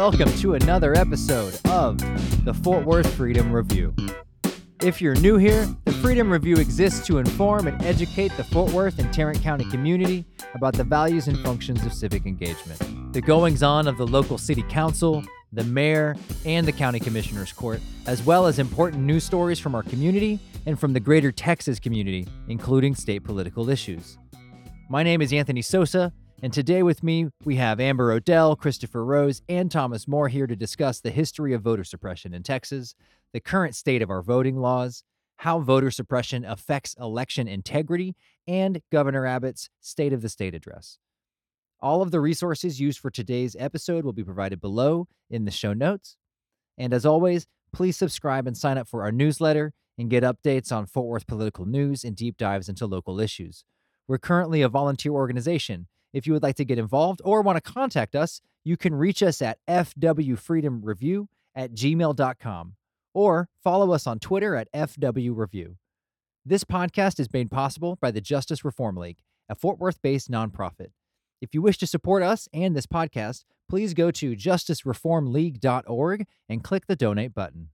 welcome to another episode of the Fort Worth Freedom Review. If you're new here, the Freedom Review exists to inform and educate the Fort Worth and Tarrant County community about the values and functions of civic engagement, the goings on of the local city council, the mayor, and the county commissioner's court, as well as important news stories from our community and from the greater Texas community, including state political issues. My name is Anthony Sosa, and today with me we have Amber Odell, Christopher Rose, and Thomas Moore here to discuss the history of voter suppression in Texas, the current state of our voting laws, how voter suppression affects election integrity, and Governor Abbott's State of the State address. All of the resources used for today's episode will be provided below in the show notes. And as always, please subscribe and sign up for our newsletter and get updates on Fort Worth political news and deep dives into local issues. We're currently a volunteer organization. If you would like to get involved or want to contact us, you can reach us at fwfreedomreview at gmail.com or follow us on Twitter at fwreview. This podcast is made possible by the Justice Reform League, a Fort Worth based nonprofit. If you wish to support us and this podcast, please go to justicereformleague.org and click the donate button.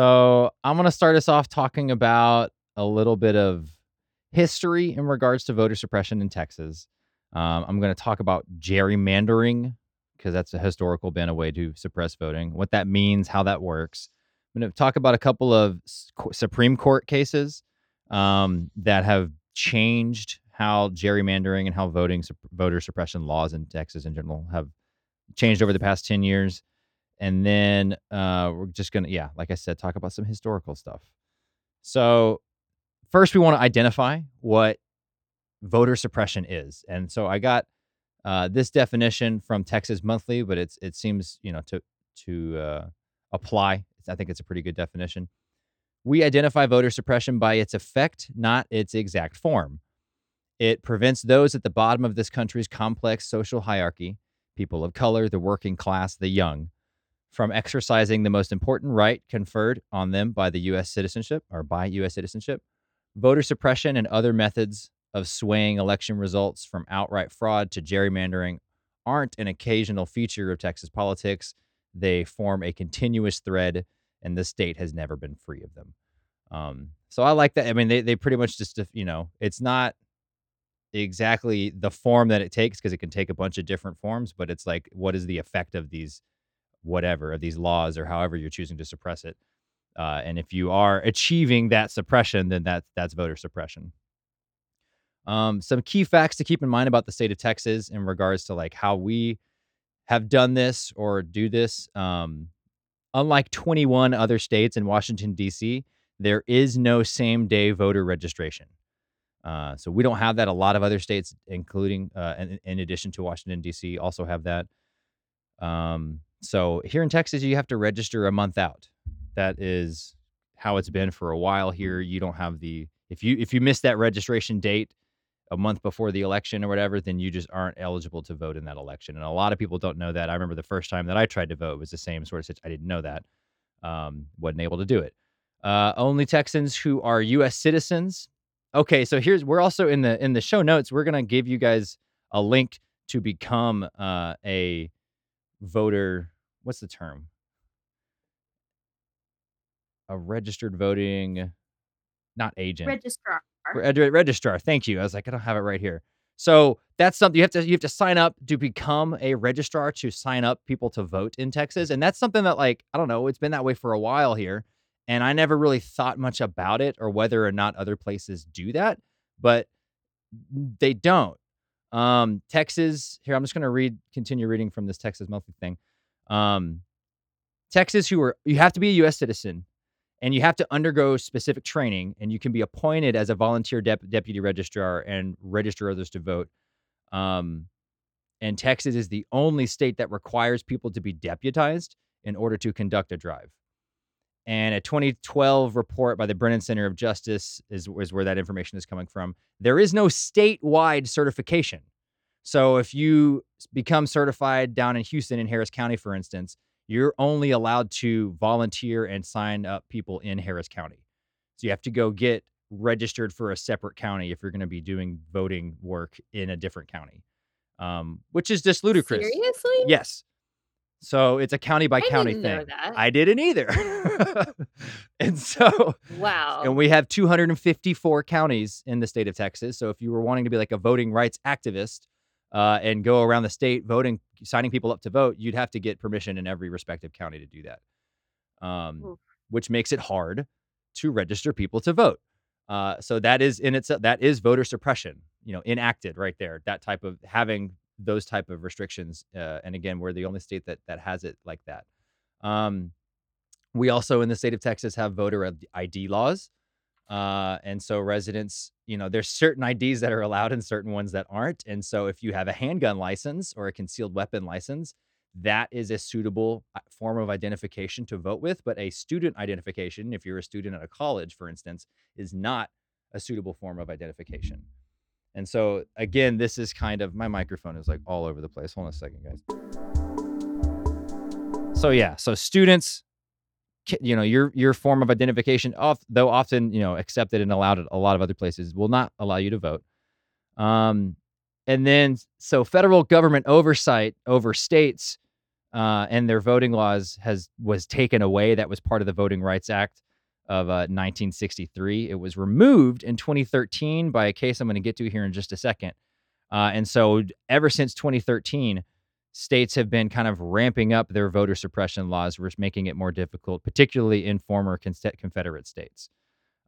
So I'm going to start us off talking about a little bit of history in regards to voter suppression in Texas. Um, I'm going to talk about gerrymandering because that's a historical been a way to suppress voting, what that means, how that works. I'm going to talk about a couple of Supreme Court cases um, that have changed how gerrymandering and how voting voter suppression laws in Texas in general have changed over the past 10 years and then uh, we're just gonna yeah like i said talk about some historical stuff. So first we want to identify what voter suppression is and so i got uh, this definition from texas monthly but it's it seems you know to to uh, apply. I think it's a pretty good definition. We identify voter suppression by its effect not its exact form. It prevents those at the bottom of this country's complex social hierarchy people of color the working class the young from exercising the most important right conferred on them by the U.S. citizenship or by U.S. citizenship, voter suppression, and other methods of swaying election results from outright fraud to gerrymandering aren't an occasional feature of Texas politics. They form a continuous thread, and the state has never been free of them. Um, so I like that. I mean, they, they pretty much just, you know, it's not exactly the form that it takes because it can take a bunch of different forms, but it's like, what is the effect of these whatever of these laws or however you're choosing to suppress it. Uh, and if you are achieving that suppression, then that that's voter suppression. Um, some key facts to keep in mind about the state of Texas in regards to like how we have done this or do this. Um, unlike 21 other states in Washington D.C., there is no same day voter registration. Uh, so we don't have that. A lot of other states, including uh, in, in addition to Washington D.C., also have that. Um, so here in Texas, you have to register a month out. That is how it's been for a while here. You don't have the if you if you miss that registration date a month before the election or whatever, then you just aren't eligible to vote in that election. And a lot of people don't know that. I remember the first time that I tried to vote was the same sort of situation. I didn't know that. Um, wasn't able to do it. Uh, only Texans who are U.S. citizens. Okay, so here's we're also in the in the show notes. We're gonna give you guys a link to become uh, a voter what's the term? A registered voting not agent. Registrar. Uh, registrar thank you. I was like i don't have it right here. So that's something you have to you have to sign up to become a registrar to sign up people to vote in texas and that's something that like i don't know it's been that way for a while here and i never really thought much about it or whether or not other places do that but they don't um, Texas, here, I'm just going to read, continue reading from this Texas monthly thing. Um, Texas, who are, you have to be a U.S. citizen and you have to undergo specific training and you can be appointed as a volunteer dep- deputy registrar and register others to vote. Um, And Texas is the only state that requires people to be deputized in order to conduct a drive. And a 2012 report by the Brennan Center of Justice is, is where that information is coming from. There is no statewide certification. So if you become certified down in Houston in Harris County, for instance, you're only allowed to volunteer and sign up people in Harris County. So you have to go get registered for a separate county if you're going to be doing voting work in a different county, um, which is just ludicrous. Seriously? Yes. So it's a county by I county thing. I didn't either. and so, Wow. and we have 254 counties in the state of Texas. So if you were wanting to be like a voting rights activist uh, and go around the state voting, signing people up to vote, you'd have to get permission in every respective county to do that, um, Oof. which makes it hard to register people to vote. Uh, so that is in itself that is voter suppression, you know, enacted right there. That type of having those type of restrictions, uh, and again, we're the only state that that has it like that. Um, we also in the state of Texas have voter ID laws, uh, and so residents, you know, there's certain IDs that are allowed and certain ones that aren't. And so if you have a handgun license or a concealed weapon license, that is a suitable uh, form of identification to vote with. But a student identification, if you're a student at a college, for instance, is not a suitable form of identification. And so again, this is kind of my microphone is like all over the place. Hold on a second, guys. So yeah, so students, you know, your your form of identification, off though often you know accepted and allowed at a lot of other places, will not allow you to vote. Um, and then so federal government oversight over states uh, and their voting laws has was taken away. That was part of the Voting Rights Act of uh, 1963. It was removed in 2013 by a case I'm going to get to here in just a second. Uh, and so ever since 2013, states have been kind of ramping up their voter suppression laws, which making it more difficult, particularly in former con- Confederate states.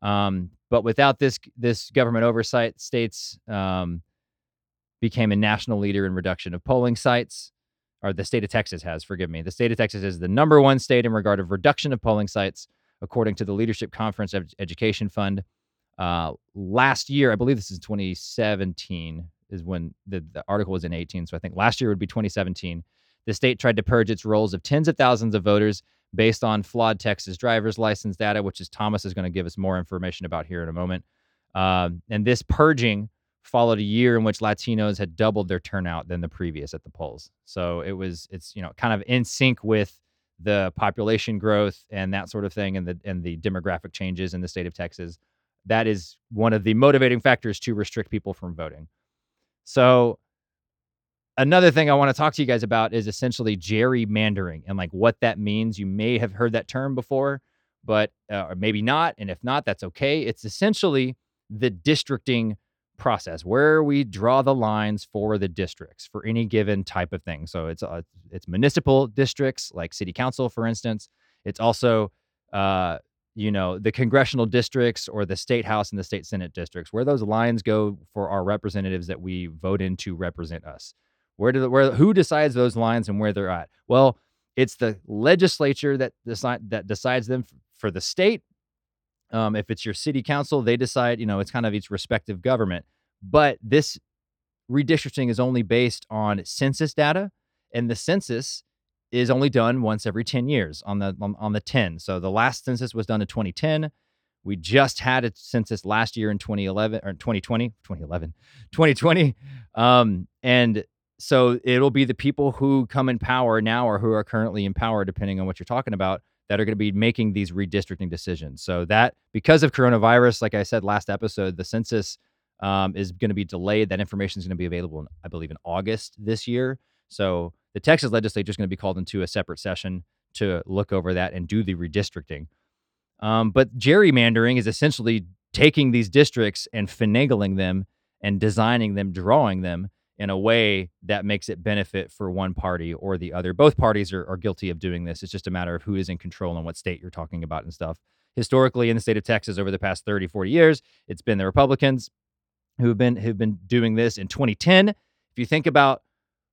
Um, but without this this government oversight, states um, became a national leader in reduction of polling sites or the state of Texas has, forgive me. The state of Texas is the number one state in regard of reduction of polling sites, according to the Leadership Conference Ed- Education Fund. Uh, last year, I believe this is 2017, is when the, the article was in 18. So I think last year would be 2017. The state tried to purge its rolls of tens of thousands of voters based on flawed Texas driver's license data, which is Thomas is going to give us more information about here in a moment. Um, and this purging followed a year in which Latinos had doubled their turnout than the previous at the polls. So it was it's you know kind of in sync with the population growth and that sort of thing and the and the demographic changes in the state of Texas. That is one of the motivating factors to restrict people from voting. So another thing I want to talk to you guys about is essentially gerrymandering and like what that means. You may have heard that term before, but uh, or maybe not. And if not, that's okay. It's essentially the districting process where we draw the lines for the districts for any given type of thing. So it's uh, it's municipal districts like city council, for instance. It's also uh, you know the congressional districts or the state house and the state senate districts where those lines go for our representatives that we vote in to represent us. Where do the, where who decides those lines and where they're at? Well, it's the legislature that decide that decides them for the state. Um, if it's your city council, they decide. You know, it's kind of each respective government. But this redistricting is only based on census data, and the census is only done once every 10 years on the on, on the 10. So the last census was done in 2010. We just had a census last year in 2011 or 2020, 2011, 2020. Um, and so it'll be the people who come in power now or who are currently in power, depending on what you're talking about, that are going to be making these redistricting decisions. So that because of coronavirus, like I said last episode, the census um, is going to be delayed. That information is going to be available, in, I believe, in August this year. So the Texas legislature is going to be called into a separate session to look over that and do the redistricting. Um, but gerrymandering is essentially taking these districts and finagling them and designing them, drawing them in a way that makes it benefit for one party or the other. Both parties are, are guilty of doing this. It's just a matter of who is in control and what state you're talking about and stuff. Historically, in the state of Texas over the past 30, 40 years, it's been the Republicans who have been who've been doing this in 2010. If you think about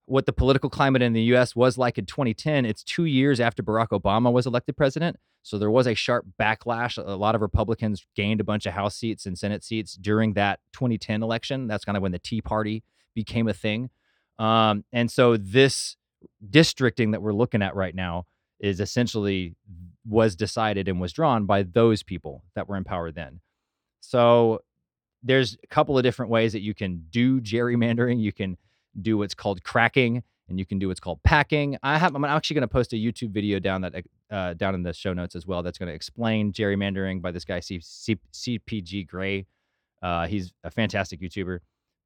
what the political climate in the US was like in 2010, it's 2 years after Barack Obama was elected president. So there was a sharp backlash. A lot of Republicans gained a bunch of House seats and Senate seats during that 2010 election. That's kind of when the Tea Party became a thing. Um, and so this districting that we're looking at right now is essentially was decided and was drawn by those people that were in power then. So there's a couple of different ways that you can do gerrymandering. You can do what's called cracking, and you can do what's called packing. I have. I'm actually going to post a YouTube video down that uh, down in the show notes as well. That's going to explain gerrymandering by this guy C- C- CPG Grey. Uh, he's a fantastic YouTuber.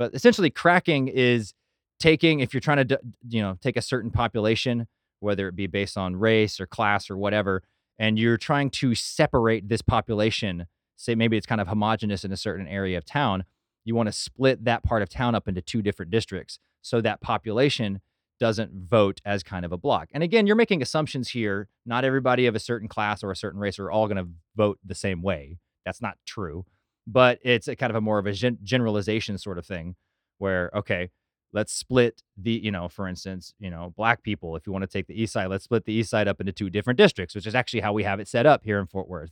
But essentially, cracking is taking if you're trying to you know take a certain population, whether it be based on race or class or whatever, and you're trying to separate this population. Say maybe it's kind of homogenous in a certain area of town. You want to split that part of town up into two different districts so that population doesn't vote as kind of a block. And again, you're making assumptions here. Not everybody of a certain class or a certain race are all going to vote the same way. That's not true. But it's a kind of a more of a gen- generalization sort of thing where, okay, let's split the, you know, for instance, you know, black people, if you want to take the east side, let's split the east side up into two different districts, which is actually how we have it set up here in Fort Worth.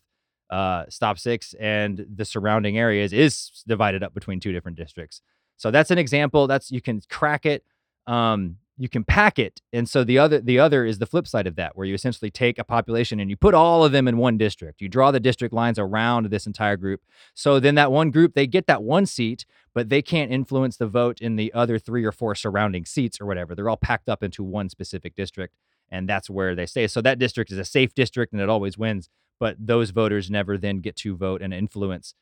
Uh, stop six and the surrounding areas is divided up between two different districts. So that's an example. That's you can crack it. Um, you can pack it and so the other the other is the flip side of that where you essentially take a population and you put all of them in one district. You draw the district lines around this entire group. So then that one group they get that one seat but they can't influence the vote in the other three or four surrounding seats or whatever. They're all packed up into one specific district and that's where they stay. So that district is a safe district and it always wins but those voters never then get to vote and influence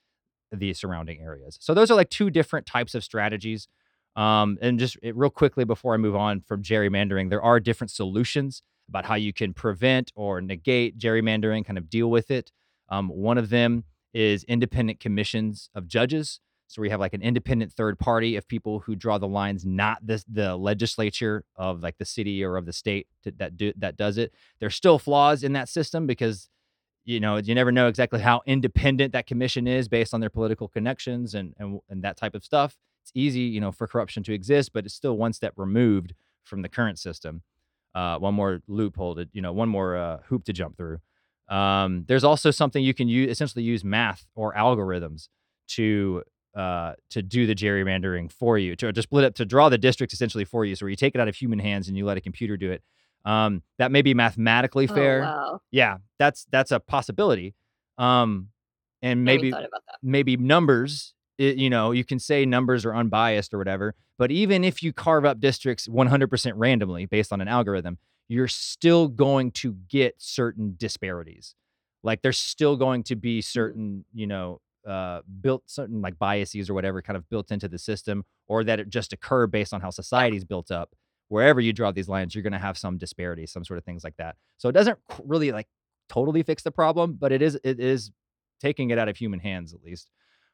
the surrounding areas. So those are like two different types of strategies um, and just it, real quickly before I move on from gerrymandering, there are different solutions about how you can prevent or negate gerrymandering, kind of deal with it. Um, one of them is independent commissions of judges. So we have like an independent third party of people who draw the lines, not the the legislature of like the city or of the state to, that do that does it. There's still flaws in that system because you know you never know exactly how independent that commission is based on their political connections and and, and that type of stuff it's easy, you know, for corruption to exist, but it's still one step removed from the current system. Uh, one more loophole to, you know, one more uh, hoop to jump through. Um, there's also something you can use, essentially use math or algorithms to uh, to do the gerrymandering for you, to, to split up, to draw the districts essentially for you. So where you take it out of human hands and you let a computer do it. Um, that may be mathematically Oh, fair. wow. Yeah, that's that's a possibility. Um, and maybe maybe numbers it, you know you can say numbers are unbiased or whatever but even if you carve up districts 100% randomly based on an algorithm you're still going to get certain disparities. Like there's still going to be certain you know uh, built certain like biases or whatever kind of built into the system or that it just occur based on how society's built up. Wherever you draw these lines you're going to have some disparities some sort of things like that. So it doesn't really like totally fix the problem but it is it is taking it out of human hands at least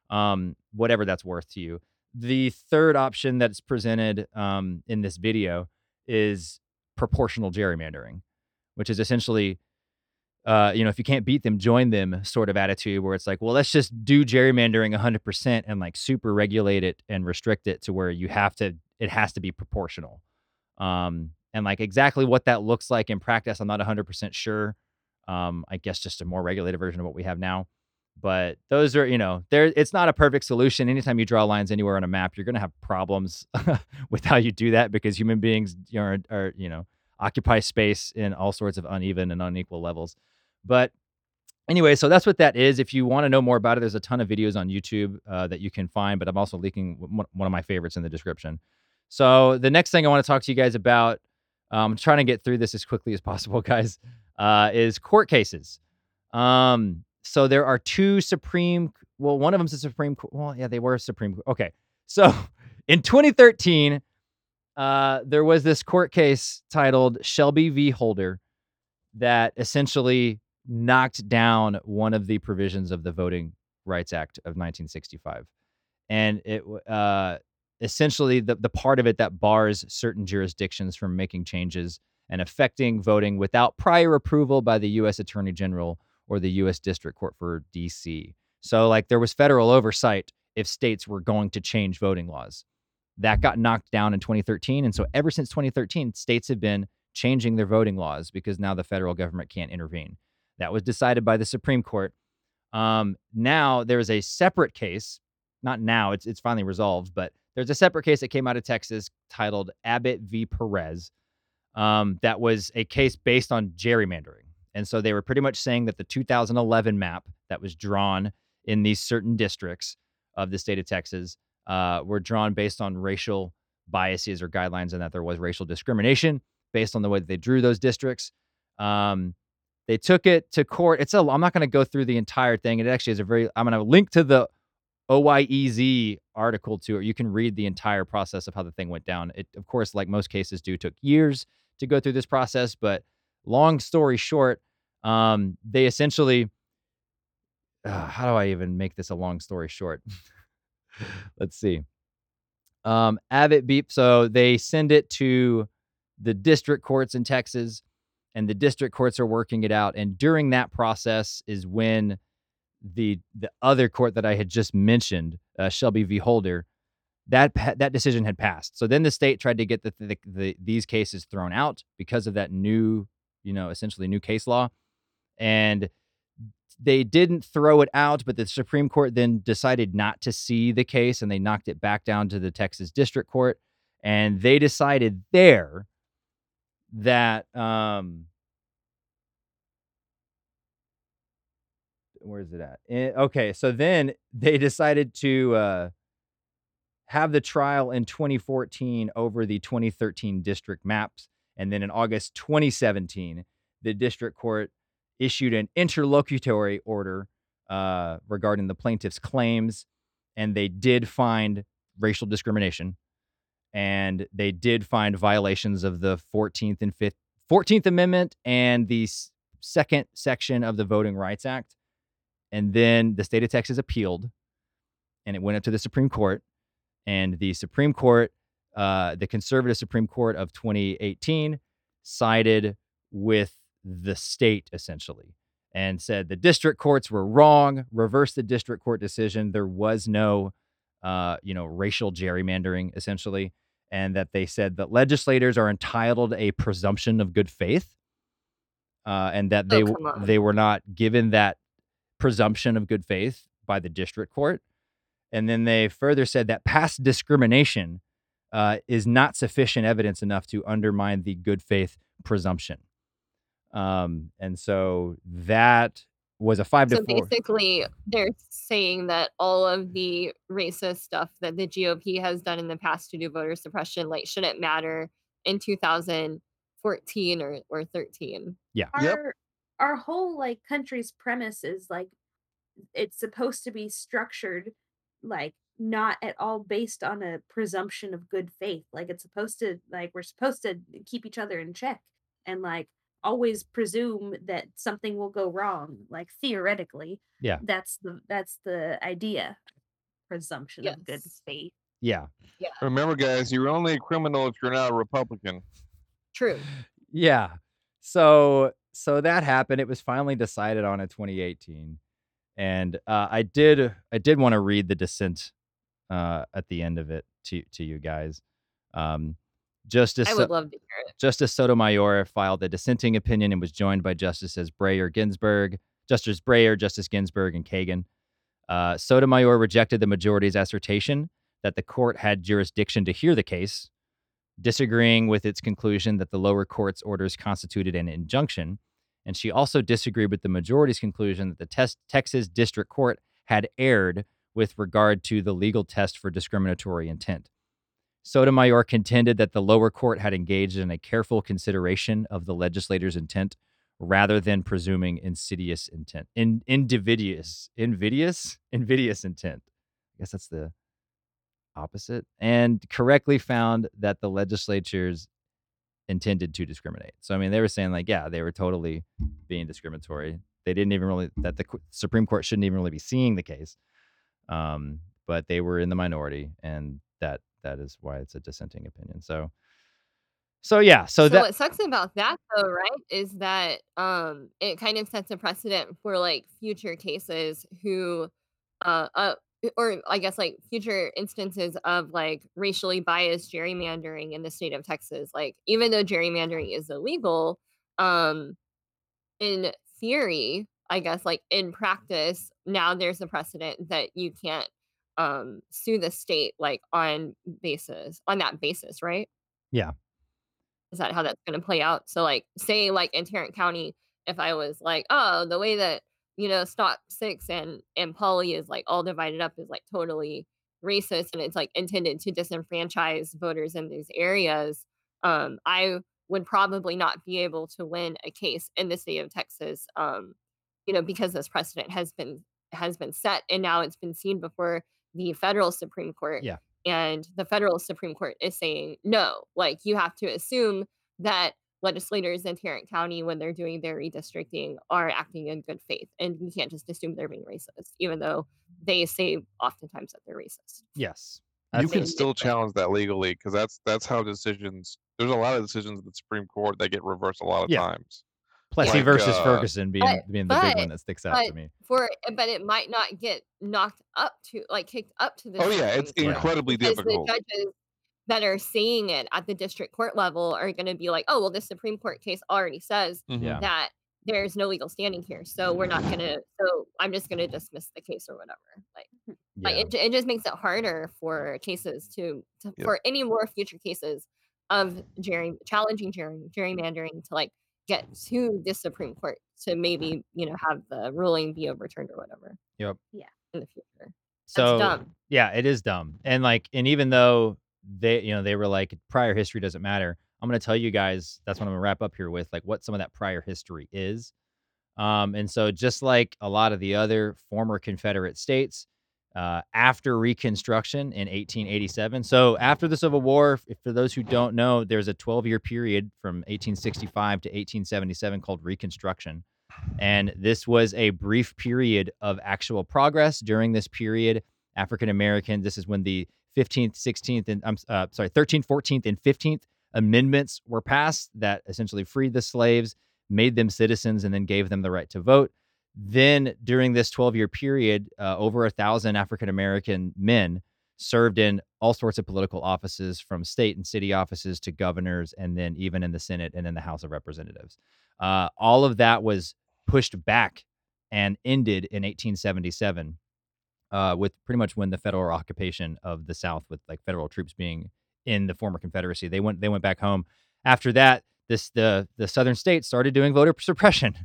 um, whatever that's worth to you. The third option that's presented um, in this video is proportional gerrymandering, which is essentially, uh, you know, if you can't beat them, join them sort of attitude where it's like, well, let's just do gerrymandering 100% and like super regulate it and restrict it to where you have to, it has to be proportional. Um, and like exactly what that looks like in practice, I'm not 100% sure. Um, I guess just a more regulated version of what we have now but those are you know there it's not a perfect solution. Anytime you draw lines anywhere on a map you're going to have problems with how you do that because human beings are, are you know occupy space in all sorts of uneven and unequal levels. But anyway so that's what that is. If you want to know more about it there's a ton of videos on youtube uh, that you can find but i'm also linking one of my favorites in the description. So the next thing i want to talk to you guys about um, i'm trying to get through this as quickly as possible guys uh, is court cases. Um, so there are two Supreme. Well, one of them's a Supreme. Well, yeah, they were Supreme. Okay, so in 2013, uh, there was this court case titled Shelby v. Holder that essentially knocked down one of the provisions of the Voting Rights Act of 1965, and it uh, essentially the the part of it that bars certain jurisdictions from making changes and affecting voting without prior approval by the U.S. Attorney General or the U.S. District Court for D.C. So, like, there was federal oversight if states were going to change voting laws. That got knocked down in 2013. And so, ever since 2013, states have been changing their voting laws because now the federal government can't intervene. That was decided by the Supreme Court. Um, now, there is a separate case, not now, it's, it's finally resolved, but there's a separate case that came out of Texas titled Abbott v. Perez. Um, that was a case based on gerrymandering. And so they were pretty much saying that the 2011 map that was drawn in these certain districts of the state of Texas uh, were drawn based on racial biases or guidelines, and that there was racial discrimination based on the way that they drew those districts. Um, they took it to court. It's a. I'm not going to go through the entire thing. It actually is a very. I'm going to link to the OYEZ article to it. You can read the entire process of how the thing went down. It, of course, like most cases do, took years to go through this process. But long story short, um, they essentially. Uh, how do I even make this a long story short? Let's see. Um, Abbott beep. So they send it to the district courts in Texas and the district courts are working it out. And during that process is when the the other court that I had just mentioned, uh, Shelby v. Holder, that that decision had passed. So then the state tried to get the, the, the these cases thrown out because of that new, you know, essentially new case law, and they didn't throw it out. But the Supreme Court then decided not to see the case, and they knocked it back down to the Texas District Court, and they decided there that um where's it at? Eh, okay, so then they decided to uh have the trial in 2014 over the 2013 district maps and then in August 2017 the district court issued an interlocutory order uh, regarding the plaintiff's claims and they did find racial discrimination and they did find violations of the 14th and 5th 14th amendment and the second section of the voting rights act and then the state of texas appealed and it went up to the supreme court and the supreme court uh, the conservative supreme court of 2018 sided with the state essentially and said the district courts were wrong reversed the district court decision there was no uh, you know racial gerrymandering essentially and that they said that legislators are entitled a presumption of good faith, uh, and that they Oh, w- come on. they were not given that presumption of good faith by the district court. And then they further said that past discrimination uh, is not sufficient evidence enough to undermine the good faith presumption. Um, and so that was a five So to four. So basically, they're saying that all of the racist stuff that the GOP has done in the past to do voter suppression, like, shouldn't matter in 2014 or, or 13. Yeah. our Yep. our whole like country's premise is like it's supposed to be structured like not at all based on a presumption of good faith like it's supposed to like we're supposed to keep each other in check and like always presume that something will go wrong like theoretically Yeah. that's the that's the idea presumption of good Yes. faith Yeah. Remember, guys, you're only a criminal if you're not a Republican. True. Yeah. So so that happened. It was finally decided on in 2018, and uh, I did I did want to read the dissent uh, at the end of it to to you guys. Um, Justice I would love to hear it. Justice Sotomayor filed a dissenting opinion and was joined by Justices Breyer, Ginsburg, Justice Breyer, Justice Ginsburg, and Kagan. Uh, Sotomayor rejected the majority's assertion that the court had jurisdiction to hear the case, disagreeing with its conclusion that the lower court's orders constituted an injunction. And she also disagreed with the majority's conclusion that the tes- Texas District Court had erred with regard to the legal test for discriminatory intent. Sotomayor contended that the lower court had engaged in a careful consideration of the legislator's intent rather than presuming insidious intent. In invidious, invidious, invidious intent. I guess that's the opposite. And correctly found that the legislatures intended to discriminate. So I mean, they were saying like, yeah, they were totally being discriminatory. They didn't even really that the Supreme Court shouldn't even really be seeing the case. Um, but they were in the minority, and that that is why it's a dissenting opinion. So, so yeah, so, So, that what sucks about that though, right, is that um it kind of sets a precedent for like future cases who uh uh or I guess like future instances of like racially biased gerrymandering in the state of Texas. Like even though gerrymandering is illegal, um in theory, I guess like in practice, now there's a precedent that you can't um sue the state like on basis on that basis, right? Yeah. Is that how that's gonna play out? So, like, say, like, in Tarrant County, if I was like, "Oh, the way that, you know, Stop 6 and and Poly is, like, all divided up is, like, totally racist, and it's, like, intended to disenfranchise voters in these areas," um, I would probably not be able to win a case in the state of Texas, um, you know, because this precedent has been has been set, and now it's been seen before the federal Supreme Court Yeah. and the federal Supreme Court is saying, "No, like, you have to assume that legislators in Tarrant County, when they're doing their redistricting, are acting in good faith, and you can't just assume they're being racist, even though they say oftentimes that they're racist." Yes. You can still challenge that legally because that's that's how decisions. There's a lot of decisions in the Supreme Court that get reversed a lot of Yeah. times. Plessy Like, versus uh, Ferguson being But being the big one that sticks out to me. for but it might not get knocked up to like, kicked up to the Oh yeah, it's Court incredibly because the judges that are seeing it at the district court level are gonna be like, "Oh, well, this Supreme Court case already says Mhm. Yeah. that there's no legal standing here, so we're not gonna so I'm just gonna dismiss the case or whatever." Like like, it it just makes it harder for cases to to Yep. for any more future cases of gerry challenging gerry gerrymandering to, like, get to the Supreme Court to maybe, you know, have the ruling be overturned or whatever. Yep. Yeah. In the future. That's So dumb. yeah, it is dumb. And like, and even though they, you know, they were like prior history doesn't matter. I'm gonna tell you guys. That's what I'm gonna wrap up here with, like what some of that prior history is. Um, and so just like a lot of the other former Confederate states, uh, after Reconstruction in 1887. So after the Civil War, for those who don't know, there's a 12-year period from 1865 to 1877 called Reconstruction. And this was a brief period of actual progress. During this period, African American, this is when the 15th, 16th, and I'm uh, sorry, 13th, 14th, and 15th amendments were passed that essentially freed the slaves, made them citizens, and then gave them the right to vote. Then, during this 12 year period, uh, over a thousand African American men served in all sorts of political offices from state and city offices to governors, and then even in the Senate and in the House of Representatives. Uh, all of that was pushed back and ended in 1877 uh, with pretty much when the federal occupation of the South, with like federal troops being in the former Confederacy, they went they went back home. After that, this the the Southern states started doing voter suppression,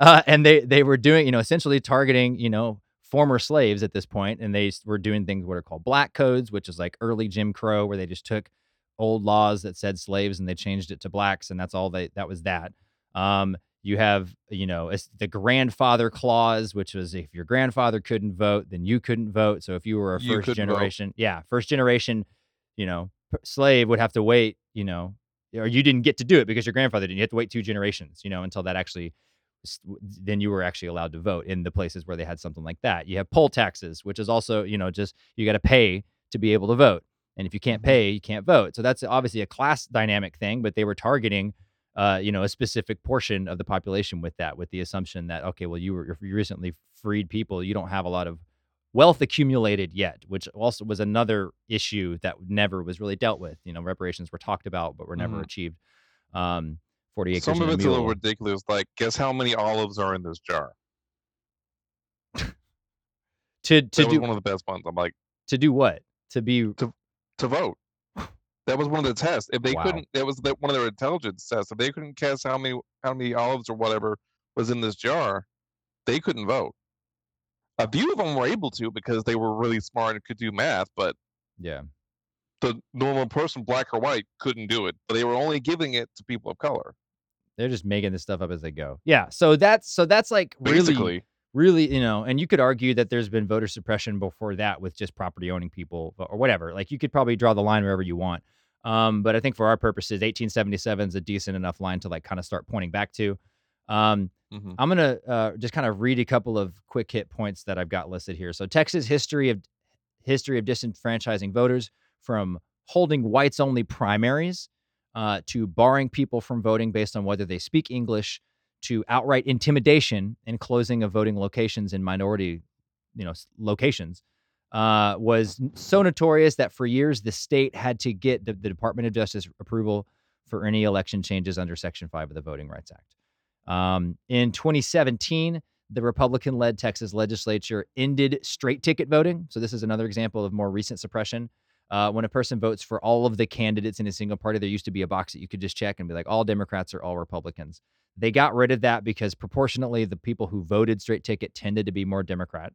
uh, and they they were doing you know essentially targeting you know former slaves at this point, and they were doing things what are called black codes, which is like early Jim Crow, where they just took old laws that said slaves and they changed it to blacks, and that's all they that was that. Um, you have, you know, the grandfather clause, which was if your grandfather couldn't vote, then you couldn't vote. So if you were a You first couldn't vote. generation, yeah, first generation, you know, slave would have to wait, you know, or you didn't get to do it because your grandfather didn't. You have to wait two generations, you know, until that actually, then you were actually allowed to vote in the places where they had something like that. You have poll taxes, which is also, you know, just you got to pay to be able to vote. And if you can't Mhm. pay, you can't vote. So that's obviously a class dynamic thing, but they were targeting uh, you know, a specific portion of the population with that, with the assumption that okay, well, you were you recently freed people, you don't have a lot of wealth accumulated yet, which also was another issue that never was really dealt with. You know, reparations were talked about, but were never Mhm. achieved. Um, Forty acres Some of and a it's a little ridiculous. Like, guess how many olives are in this jar? to to That was do one of the best ones. I'm like, to do what? To be to vote. That was one of the tests. If they Wow. couldn't, that was one of their intelligence tests. If they couldn't guess how many how many olives or whatever was in this jar, they couldn't vote. A few of them were able to because they were really smart and could do math, but yeah. the normal person, black or white, couldn't do it. But they were only giving it to people of color. They're just making this stuff up as they go. Yeah. So that's so that's like really Basically, really, you know, and you could argue that there's been voter suppression before that with just property owning people or whatever. Like you could probably draw the line wherever you want. Um, but I think for our purposes, 1877 is a decent enough line to like kind of start pointing back to. Um, Mhm. I'm gonna uh, just kind of read a couple of quick hit points that I've got listed here. So Texas history of history of disenfranchising voters from holding whites only primaries uh, to barring people from voting based on whether they speak English to outright intimidation and closing of voting locations in minority you know locations uh, was so notorious that for years the state had to get the, the Department of Justice approval for any election changes under Section 5 of the Voting Rights Act. Um, in 2017, the Republican led Texas legislature ended straight ticket voting. So, this is another example of more recent suppression. Uh, when a person votes for all of the candidates in a single party, there used to be a box that you could just check and be like, all Democrats or all Republicans. They got rid of that because proportionately, the people who voted straight ticket tended to be more Democrat.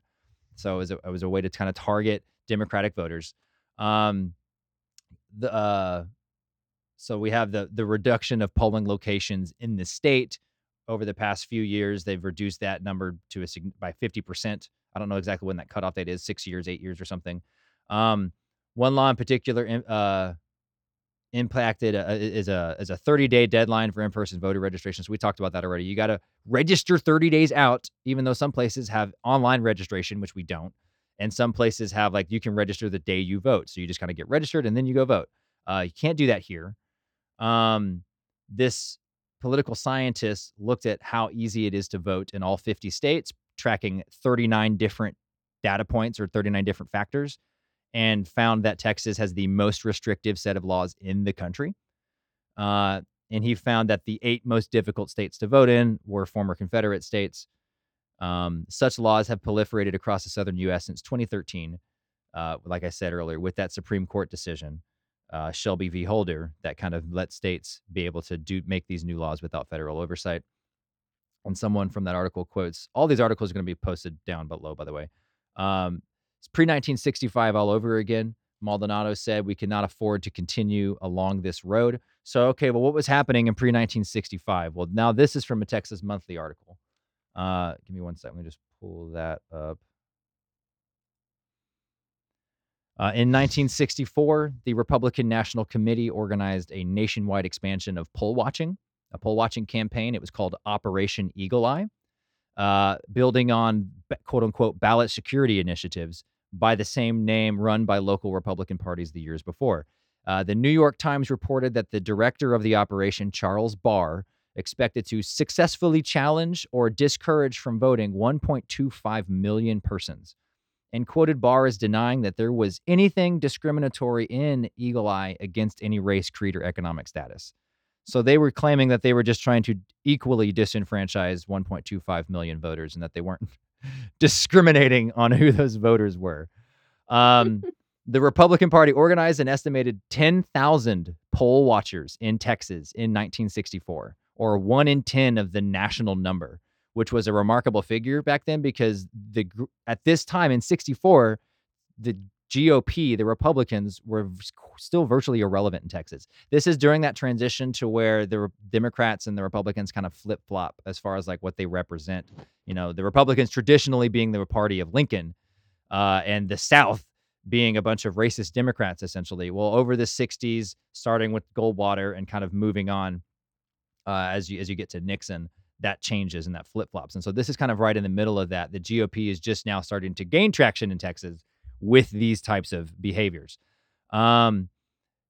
So, it was a, it was a way to kind of target Democratic voters. Um, the uh, so we have the the reduction of polling locations in the state over the past few years. They've reduced that number to a by fifty percent. I don't know exactly when that cutoff date is, six years, eight years, or something. Um, one law in particular uh, impacted uh, is a is a 30 day deadline for in person voter registration. So we talked about that already. You got to register 30 days out, even though some places have online registration, which we don't, and some places have like you can register the day you vote. So you just kind of get registered and then you go vote. Uh, you can't do that here. Um, this political scientists looked at how easy it is to vote in all 50 states, tracking 39 different data points or 39 different factors, and found that Texas has the most restrictive set of laws in the country. Uh, and he found that the eight most difficult states to vote in were former Confederate states. Um, such laws have proliferated across the southern U.S. since 2013, uh, like I said earlier, with that Supreme Court decision uh, Shelby v. Holder that kind of let states be able to do make these new laws without federal oversight. And someone from that article quotes all these articles are going to be posted down below, by the way. Um, it's pre 1965 all over again. Maldonado said we cannot afford to continue along this road. So, okay, well, what was happening in pre 1965? Well, now this is from a Texas Monthly article. Uh, give me one second. Let me just pull that up. Uh, in 1964, the Republican National Committee organized a nationwide expansion of poll watching, a poll watching campaign. It was called Operation Eagle Eye, uh, building on quote unquote ballot security initiatives by the same name run by local Republican parties the years before. Uh, the New York Times reported that the director of the operation, Charles Barr, expected to successfully challenge or discourage from voting 1.25 million persons and quoted Barr as denying that there was anything discriminatory in Eagle Eye against any race, creed, or economic status. So they were claiming that they were just trying to equally disenfranchise 1.25 million voters and that they weren't discriminating on who those voters were. Um, the Republican Party organized an estimated 10,000 poll watchers in Texas in 1964, or one in 10 of the national number which was a remarkable figure back then because the at this time in 64 the GOP, the Republicans were still virtually irrelevant in Texas. This is during that transition to where the Democrats and the Republicans kind of flip flop as far as like what they represent. You know, the Republicans traditionally being the party of Lincoln, uh, and the South being a bunch of racist Democrats, essentially. Well, over the 60s, starting with Goldwater and kind of moving on uh, as you as you get to Nixon, that changes and that flip flops. And so this is kind of right in the middle of that. The GOP is just now starting to gain traction in Texas with these types of behaviors. Um,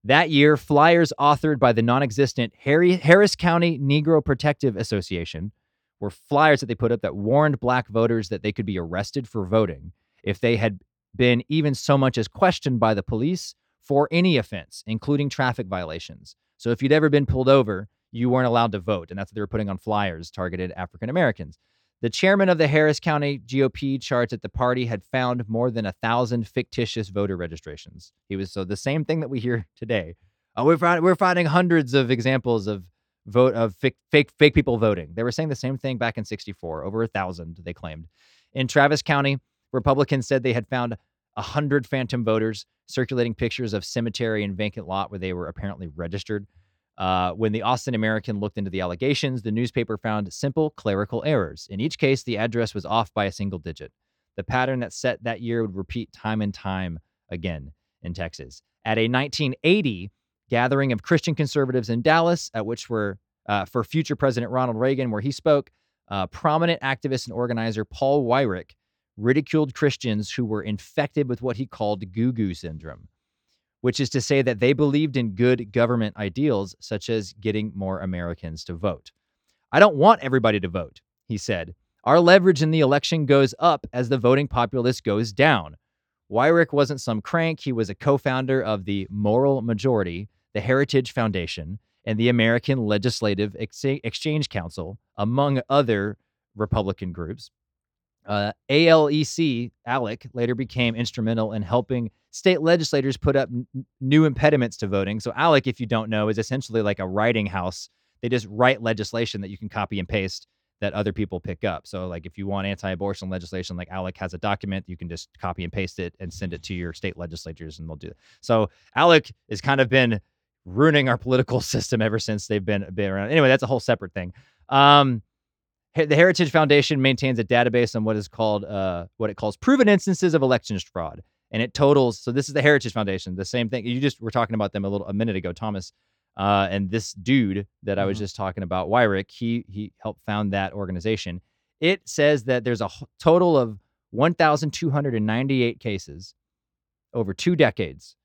that year, flyers authored by the non existent Harris County Negro Protective Association were flyers that they put up that warned black voters that they could be arrested for voting if they had been even so much as questioned by the police for any offense, including traffic violations. So if you'd ever been pulled over, you weren't allowed to vote. And that's what they were putting on flyers targeted African Americans. The chairman of the Harris County GOP charged that the party had found more than a thousand fictitious voter registrations. He was so the same thing that we hear today. Uh, we're, find, we're finding hundreds of examples of vote of fake, fake fake people voting. They were saying the same thing back in 64, over a thousand, they claimed. In Travis County, Republicans said they had found a hundred phantom voters circulating pictures of cemetery and vacant lot where they were apparently registered. Uh, when the Austin American looked into the allegations, the newspaper found simple clerical errors. In each case, the address was off by a single digit. The pattern that set that year would repeat time and time again in Texas. At a 1980 gathering of Christian conservatives in Dallas, at which were uh, for future President Ronald Reagan, where he spoke, uh, prominent activist and organizer Paul Weyrich ridiculed Christians who were infected with what he called goo goo syndrome which is to say that they believed in good government ideals, such as getting more Americans to vote. I don't want everybody to vote, he said. Our leverage in the election goes up as the voting populace goes down. Weyrich wasn't some crank. He was a co founder of the Moral Majority, the Heritage Foundation, and the American Legislative Ex- Exchange Council, among other Republican groups. Uh, ALEC, ALEC, later became instrumental in helping state legislators put up n- new impediments to voting. So, ALEC, if you don't know, is essentially like a writing house. They just write legislation that you can copy and paste that other people pick up. So, like if you want anti-abortion legislation, like ALEC has a document, you can just copy and paste it and send it to your state legislatures, and they'll do. So, ALEC has kind of been ruining our political system ever since they've been been around. Anyway, that's a whole separate thing. Um, the Heritage Foundation maintains a database on what is called uh, what it calls proven instances of elections fraud, and it totals. So this is the Heritage Foundation, the same thing. You just were talking about them a little a minute ago, Thomas. Uh, and this dude that I was Mhm. just talking about, Weyrich, he he helped found that organization. It says that there's a total of 1,298 cases over two decades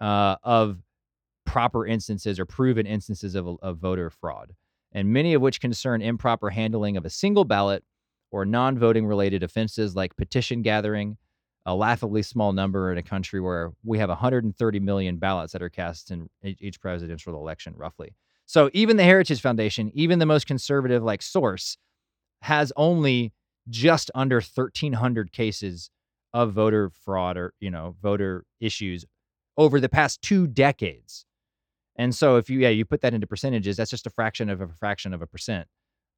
uh, of proper instances or proven instances of, of voter fraud, and many of which concern improper handling of a single ballot or non-voting related offenses like petition gathering, a laughably small number in a country where we have 130 million ballots that are cast in each each presidential election, roughly. So even the Heritage Foundation, even the most conservative like source, has only just under 1,300 cases of voter fraud or you know voter issues over the past two decades. And so if you yeah you put that into percentages, that's just a fraction of a fraction of a percent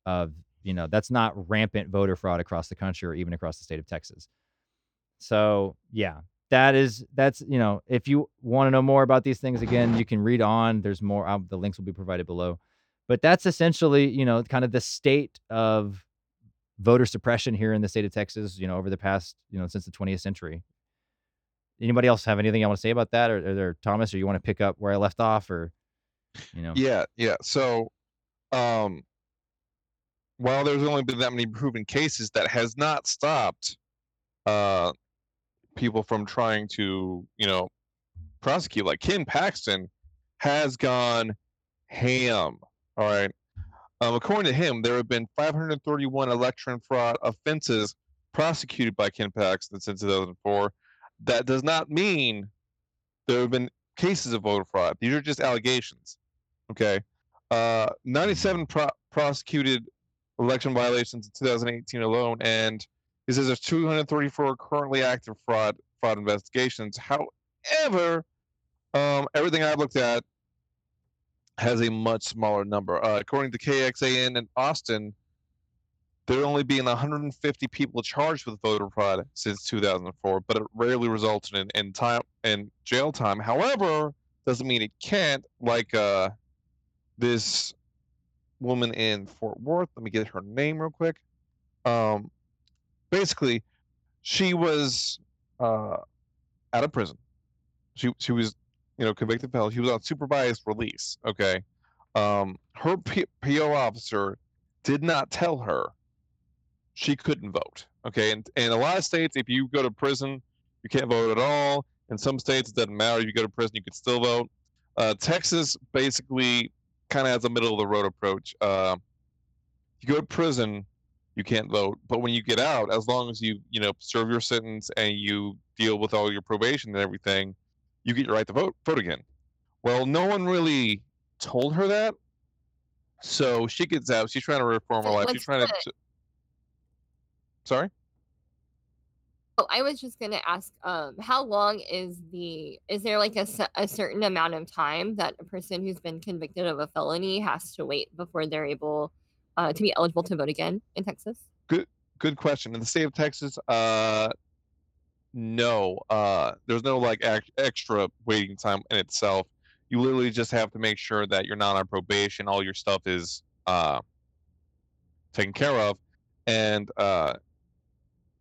of you know that's not rampant voter fraud across the country or even across the state of Texas. So yeah, that is that's you know if you want to know more about these things again, you can read on. There's more. Um, the links will be provided below. But that's essentially you know kind of the state of voter suppression here in the state of Texas. You know over the past you know since the 20th century. Anybody else have anything I want to say about that, or, or, Thomas, or you want to pick up where I left off, or you know? Yeah, yeah. So, um, while there's only been that many proven cases, that has not stopped uh, people from trying to, you know, prosecute. Like Ken Paxton has gone ham. All right. Um, according to him, there have been 531 election fraud offenses prosecuted by Ken Paxton since 2004. That does not mean there have been cases of voter fraud. These are just allegations. Okay. Uh, 97 pro- prosecuted election violations in 2018 alone, and he says there's 234 currently active fraud fraud investigations. However, um, everything I've looked at has a much smaller number. Uh, according to KXAN in Austin, there only being 150 people charged with voter fraud since 2004, but it rarely resulted in, in time in jail time. However, doesn't mean it can't. Like uh, this woman in Fort Worth. Let me get her name real quick. Um, basically, she was uh, out of prison. She she was you know convicted felon. She was on supervised release. Okay, um, her P- PO officer did not tell her she couldn't vote. Okay, and in a lot of states, if you go to prison, you can't vote at all. In some states, it doesn't matter. If you go to prison, you can still vote. Uh, Texas basically kind of has a middle of the road approach. Uh, you go to prison, you can't vote, but when you get out, as long as you you know serve your sentence and you deal with all your probation and everything, you get your right to vote vote again. Well, no one really told her that, so she gets out. She's trying to reform her life. She's trying to. Sorry. Oh, I was just gonna ask, um, how long is the is there like a, a certain amount of time that a person who's been convicted of a felony has to wait before they're able uh, to be eligible to vote again in Texas? Good, good question. In the state of Texas, uh, no, uh, there's no like ac- extra waiting time in itself. You literally just have to make sure that you're not on probation. All your stuff is uh, taken care of, and uh,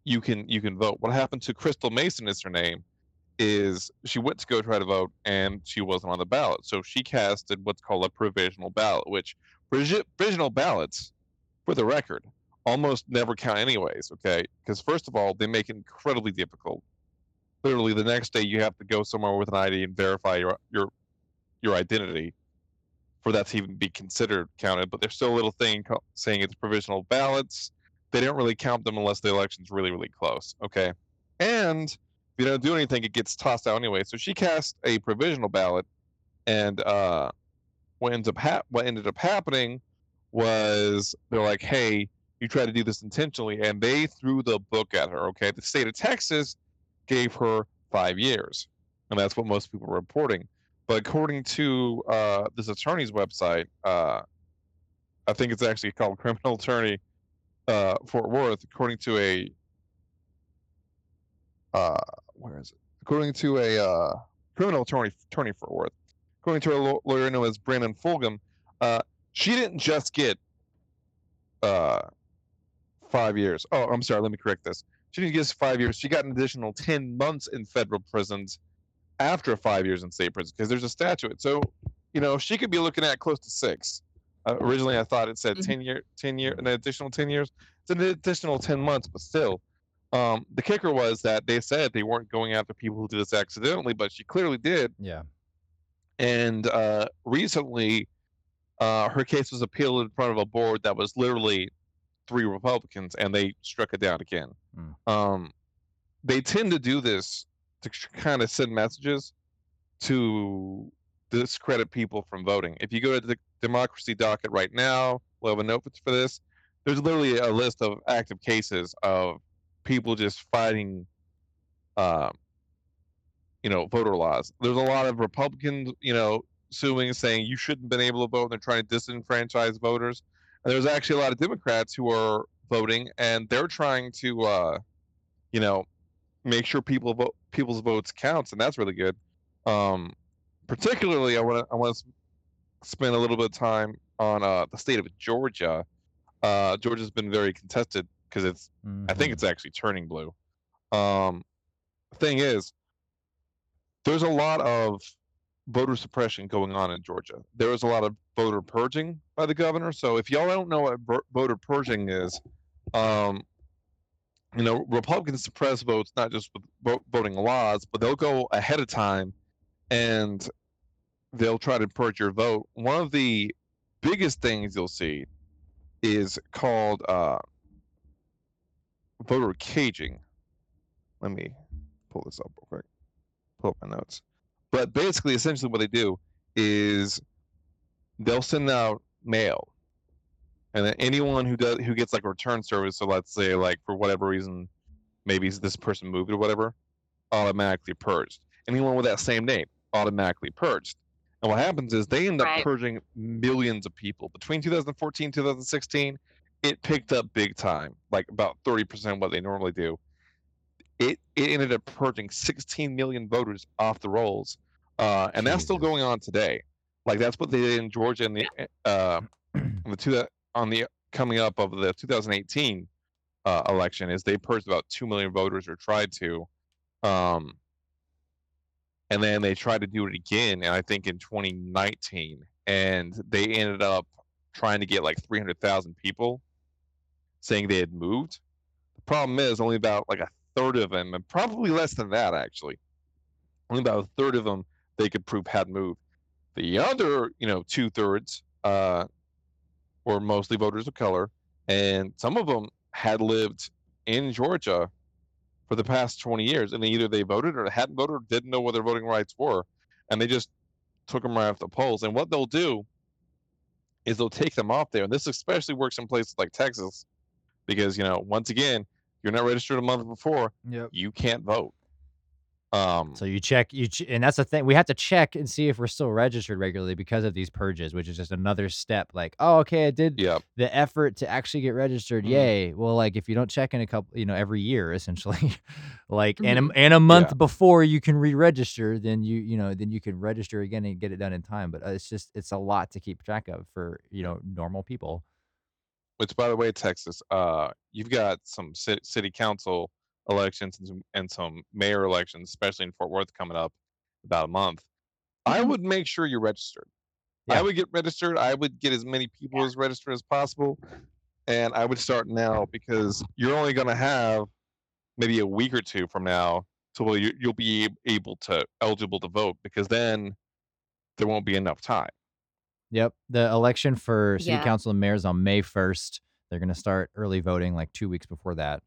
you can you can vote. What happened to Crystal Mason is her name. Is she went to go try to vote and she wasn't on the ballot, so she casted what's called a provisional ballot, which provisional ballots, for the record, almost never count anyways okay because first of all they make it incredibly difficult literally the next day you have to go somewhere with an id and verify your your your identity for that to even be considered counted but there's still a little thing saying it's provisional ballots they don't really count them unless the election's really really close okay and if you don't do anything it gets tossed out anyway so she cast a provisional ballot and uh what ends up hap- what ended up happening was they're like hey you tried to do this intentionally, and they threw the book at her. Okay, the state of Texas gave her five years, and that's what most people are reporting. But according to uh, this attorney's website, uh, I think it's actually called Criminal Attorney uh, Fort Worth. According to a uh, where is it? According to a uh, criminal attorney attorney Fort Worth, according to a lawyer known as Brandon Fulgham, uh, she didn't just get uh, five years. Oh, I'm sorry. Let me correct this. She didn't get five years. She got an additional ten months in federal prisons after five years in state prison because there's a statute. So, you know, she could be looking at close to six. Uh, originally, I thought it said Mhm. ten year, ten year, an additional ten years. It's an additional ten months, but still. Um, the kicker was that they said they weren't going after people who did this accidentally, but she clearly did. Yeah. And uh, recently, uh, her case was appealed in front of a board that was literally three Republicans, and they struck it down again. Mm. Um, they tend to do this to kind of send messages to discredit people from voting. If you go to the democracy docket right now, we'll have a note for this. There's literally a list of active cases of people just fighting, uh, you know, voter laws. There's a lot of Republicans, you know, suing, saying you shouldn't have been able to vote. And they're trying to disenfranchise voters. And there's actually a lot of Democrats who are voting, and they're trying to, uh, you know, make sure people vote, people's votes counts, and that's really good. Um, particularly, I want to I want to spend a little bit of time on uh, the state of Georgia. Uh, Georgia's been very contested because it's I think Mhm. it's actually turning blue. Um, thing is, there's a lot of voter suppression going on in Georgia. There was a lot of voter purging by the governor. So if y'all don't know what voter purging is, um, you know, Republicans suppress votes not just with voting laws, but they'll go ahead of time and they'll try to purge your vote. One of the biggest things you'll see is called uh, voter caging. Let me pull this up real quick. Pull up my notes. But basically, essentially, what they do is they'll send out mail, and then anyone who does who gets like a return service, so let's say like for whatever reason, maybe this person moved or whatever, automatically purged. Anyone with that same name automatically purged. And what happens is they end up Right. purging millions of people between 2014 2016 it picked up big time, like about 30% what they normally do. It it ended up purging 16 million voters off the rolls. Uh, and that's still going on today. Like that's what they did in Georgia in the uh in the two on the coming up of the 2018 uh, election is they purged about 2 million voters or tried to um and then they tried to do it again and I think in 2019 and they ended up trying to get like 300,000 people saying they had moved. The problem is only about like a third of them, and probably less than that actually. Only about a third of them they could prove had moved. The other, you know, two thirds uh, were mostly voters of color, and some of them had lived in Georgia for the past 20 years, and either they voted or hadn't voted or didn't know what their voting rights were, and they just took them right off the polls. And what they'll do is they'll take them off there, and this especially works in places like Texas, because you know, once again, you're not registered a month before, Yep. you can't vote. Um, So you check you ch- and that's the thing. We have to check and see if we're still registered regularly because of these purges, which is just another step. Like, oh, okay, I did yeah, the effort to actually get registered. Mhm. Yay! Well, like if you don't check in a couple, you know, every year essentially, like and Mhm. a, and a month Yeah. before you can re-register, then you you know then you can register again and get it done in time. But uh, it's just it's a lot to keep track of for you know normal people. which by the way, Texas, uh, you've got some city, city council elections and some, and some mayor elections, especially in Fort Worth, coming up about a month. I Mhm. would make sure you're registered. Yeah. I would get registered. I would get as many people as registered as possible, and I would start now because you're only going to have maybe a week or two from now till you, you'll be able to eligible to vote because then there won't be enough time. Yep. The election for city Yeah. council and mayors on May 1st. They're going to start early voting like 2 weeks before that.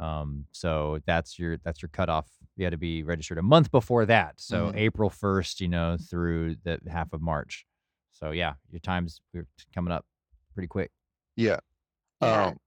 Um so that's your that's your cutoff. You had to be registered a month before that. So Mhm. April 1st, you know, through the half of March. So yeah, your time's coming up pretty quick. Yeah. Yeah. Um,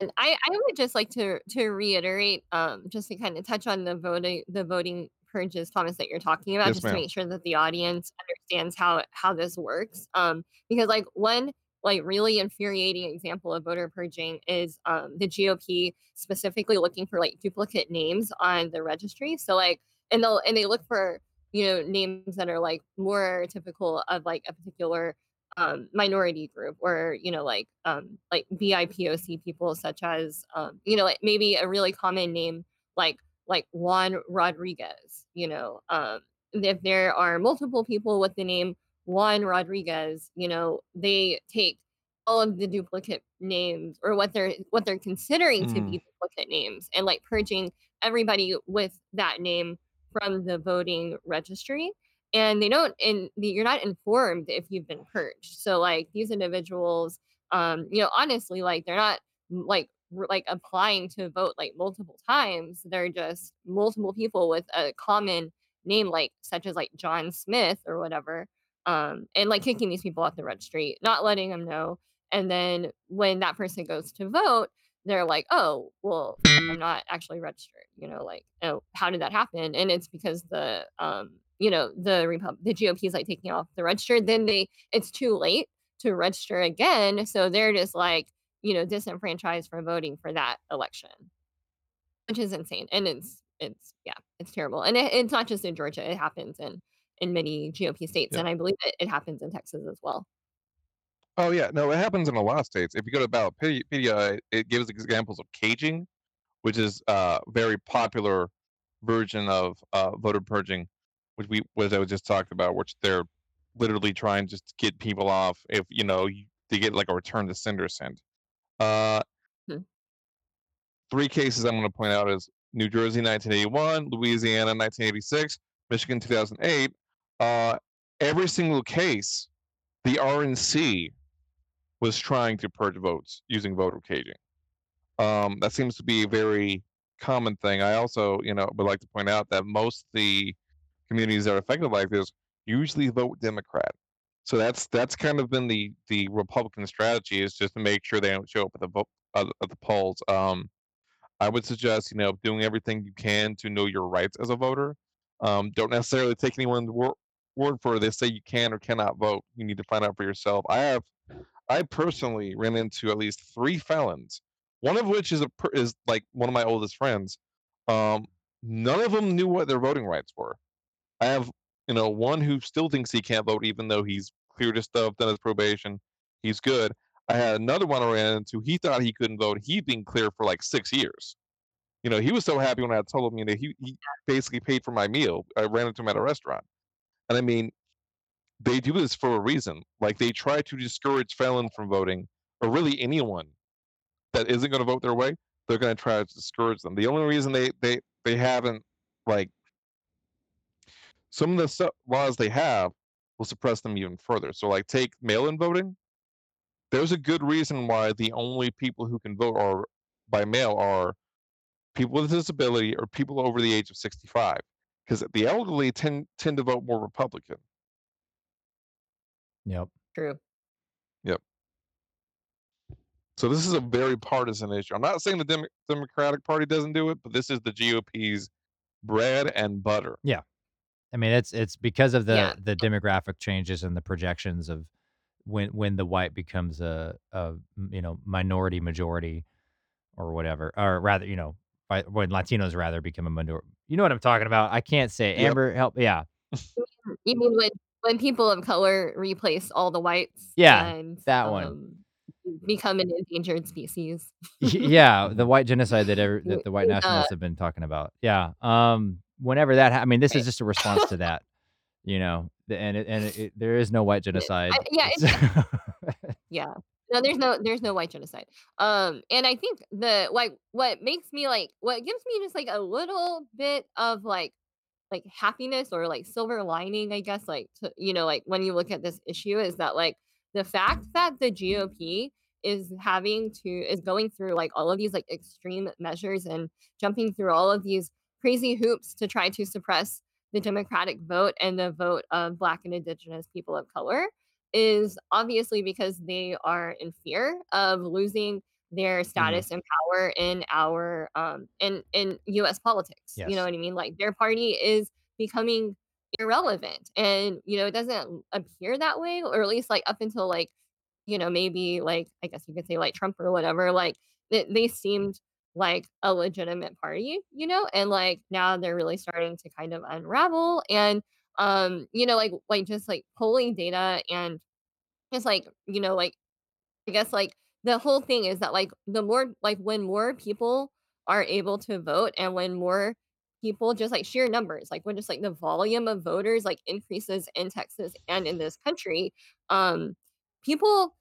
And I I would just like to to reiterate, um, just to kinda touch on the voting the voting purges, Thomas, that you're talking about, Yes, just to make sure that the audience understands how how this works, um, because, like, one, like, really infuriating example of voter purging is, um, the GOP specifically looking for, like, duplicate names on the registry, so, like and they'll and they look for, you know, names that are, like, more typical of, like, a particular, um, minority group or, you know, like, um, like BIPOC people such as, um, you know, like, maybe a really common name like like Juan Rodriguez, you know, um, if there are multiple people with the name Juan Rodriguez, you know, they take all of the duplicate names or what they're what they're considering to Mm. be duplicate names and, like, purging everybody with that name from the voting registry, and they don't and you're not informed if you've been purged, so, like, these individuals, um, you know, honestly, like, they're not, like like, applying to vote, like, multiple times, they're just multiple people with a common name, like, such as, like, John Smith or whatever, um, and, like, kicking these people off the registry, not letting them know, and then when that person goes to vote, they're like, "Oh, well, I'm not actually registered," you know, like, "Oh, how did that happen?" And it's because the, um, you know, the Repub the GOP is, like, taking off the register, then they it's too late to register again, so they're just, like, you know, disenfranchised from voting for that election. Which is insane, and it's it's yeah, it's terrible, and it it's not just in Georgia, it happens in in many GOP states, Yep. and I believe it it happens in Texas as well. Oh, yeah, no, it happens in a lot of states. If you go to Ballotpedia, it gives examples of caging, which is a very popular version of, uh, voter purging, which we which I was just talked about, which they're literally trying just to get people off if, you know, y they get, like, a return to sender sent. Uh Hmm. 3 cases I'm gonna point out is New Jersey, 1981, Louisiana, 1986, Michigan, 2008. Uh, every single case, the RNC was trying to purge votes using voter caging. Um, that seems to be a very common thing. I also, you know, would like to point out that most the communities that are affected like this usually vote Democrat. So that's that's kind of been the the Republican strategy is just to make sure they don't show up at the vote at the polls. Um, I would suggest, you know, doing everything you can to know your rights as a voter. Um, don't necessarily take anyone's wor word for it. They say you can or cannot vote. You need to find out for yourself. I have I personally ran into at least 3 felons, one of which is a is, like, one of my oldest friends. Um, none of them knew what their voting rights were. I have, you know, one who still thinks he can't vote even though he's cleared his stuff, done his probation, he's good. I had another one I ran into, he thought he couldn't vote, he'd been clear for, like, 6 years. You know, he was so happy when I told him, you know, he he basically paid for my meal. I ran into him at a restaurant. And I mean, they do this for a reason. Like, they try to discourage felons from voting, or really anyone that isn't gonna vote their way, they're gonna try to discourage them. The only reason they they they haven't, like some of the laws they have will suppress them even further. So, like, take mail-in voting. There's a good reason why the only people who can vote are by mail are people with a disability or people over the age of 65, 'cause the elderly tend tend to vote more Republican. Yep. True. Yep. So this is a very partisan issue. I'm not saying the Demo Democratic Party doesn't do it, but this is the GOP's bread and butter. Yeah. I mean, it's it's because of Yeah. the the demographic changes and the projections of when when the white becomes a a you know, minority majority or whatever, or rather, you know, by when Latinos rather become a minor you know what I'm talking about. I can't say Yep. Amber, help yeah. You mean when when people of color replace all the whites Yeah, and, that one. um, become an endangered species? Yeah, the white genocide that ever that the white uh nationalists have been talking about. Yeah, um, whenever that ha I mean, this is just a response to that, you know, and it and it there is no white Yeah, I genocide. yeah, Yeah. No, there's no there's no white genocide. Um, and I think the like, what makes me, like what gives me just, like, a little bit of, like like, happiness or, like, silver lining, I guess, like, to you know, like, when you look at this issue is that, like, the fact that the GOP is having to is going through, like, all of these, like, extreme measures and jumping through all of these crazy hoops to try to suppress the Democratic vote and the vote of Black and Indigenous people of color is obviously because they are in fear of losing their Mhm. status and power in our, um in in US politics, you know what I mean? Like, their party is becoming irrelevant, and, you know, it doesn't appear that way, or at least, like, up until, like, you know, maybe, like, I guess you could say, like, Trump or whatever, like, th they seemed like a legitimate party, you know? And, like, now they're really starting to kind of unravel, and, um, you know, like like, just, like, polling data and just, like, you know, like, I guess, like, the whole thing is that, like, the more like, when more people are able to vote and when more people just, like, sheer numbers, like, when just, like, the volume of voters, like, increases in Texas and in this country, um, people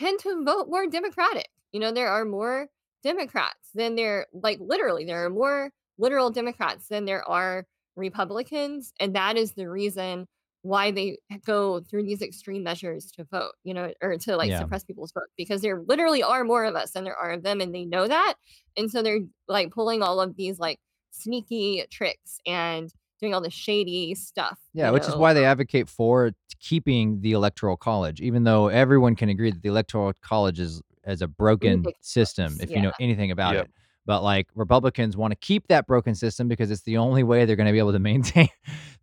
tend to vote more Democratic. You know, there are more Democrats than there like, literally, there are more literal Democrats than there are Republicans, and that is the reason why they go through these extreme measures to vote, you know, or to, like, Yeah. suppress people's vote, because there literally are more of us than there are of them, and they know that, and so they're, like, pulling all of these, like, sneaky tricks and doing all the shady stuff, Yeah, you which is why they um advocate for keeping the Electoral College, even though everyone can agree that the Electoral College is as a broken system, Ridiculous, if you know anything about Yep. it. But, like, Republicans wanna keep that broken system because it's the only way they're gonna be able to maintain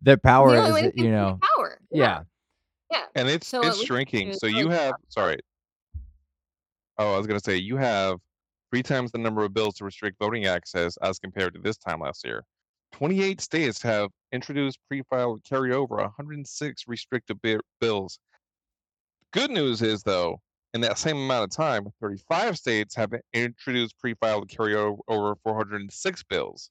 their power The only is that, uh, you know power, yeah. Yeah. Yeah, And it's so it's shrinking. So you have stop the vote. sorry. Oh, I was gonna say, you have 3 times the number of bills to restrict voting access as compared to this time last year. 28 states have introduced pre-filed carryover, 106 restrictive bi bills. Good news is, though, in that same amount of time, 35 states have introduced pre-filed carryover over 406 bills,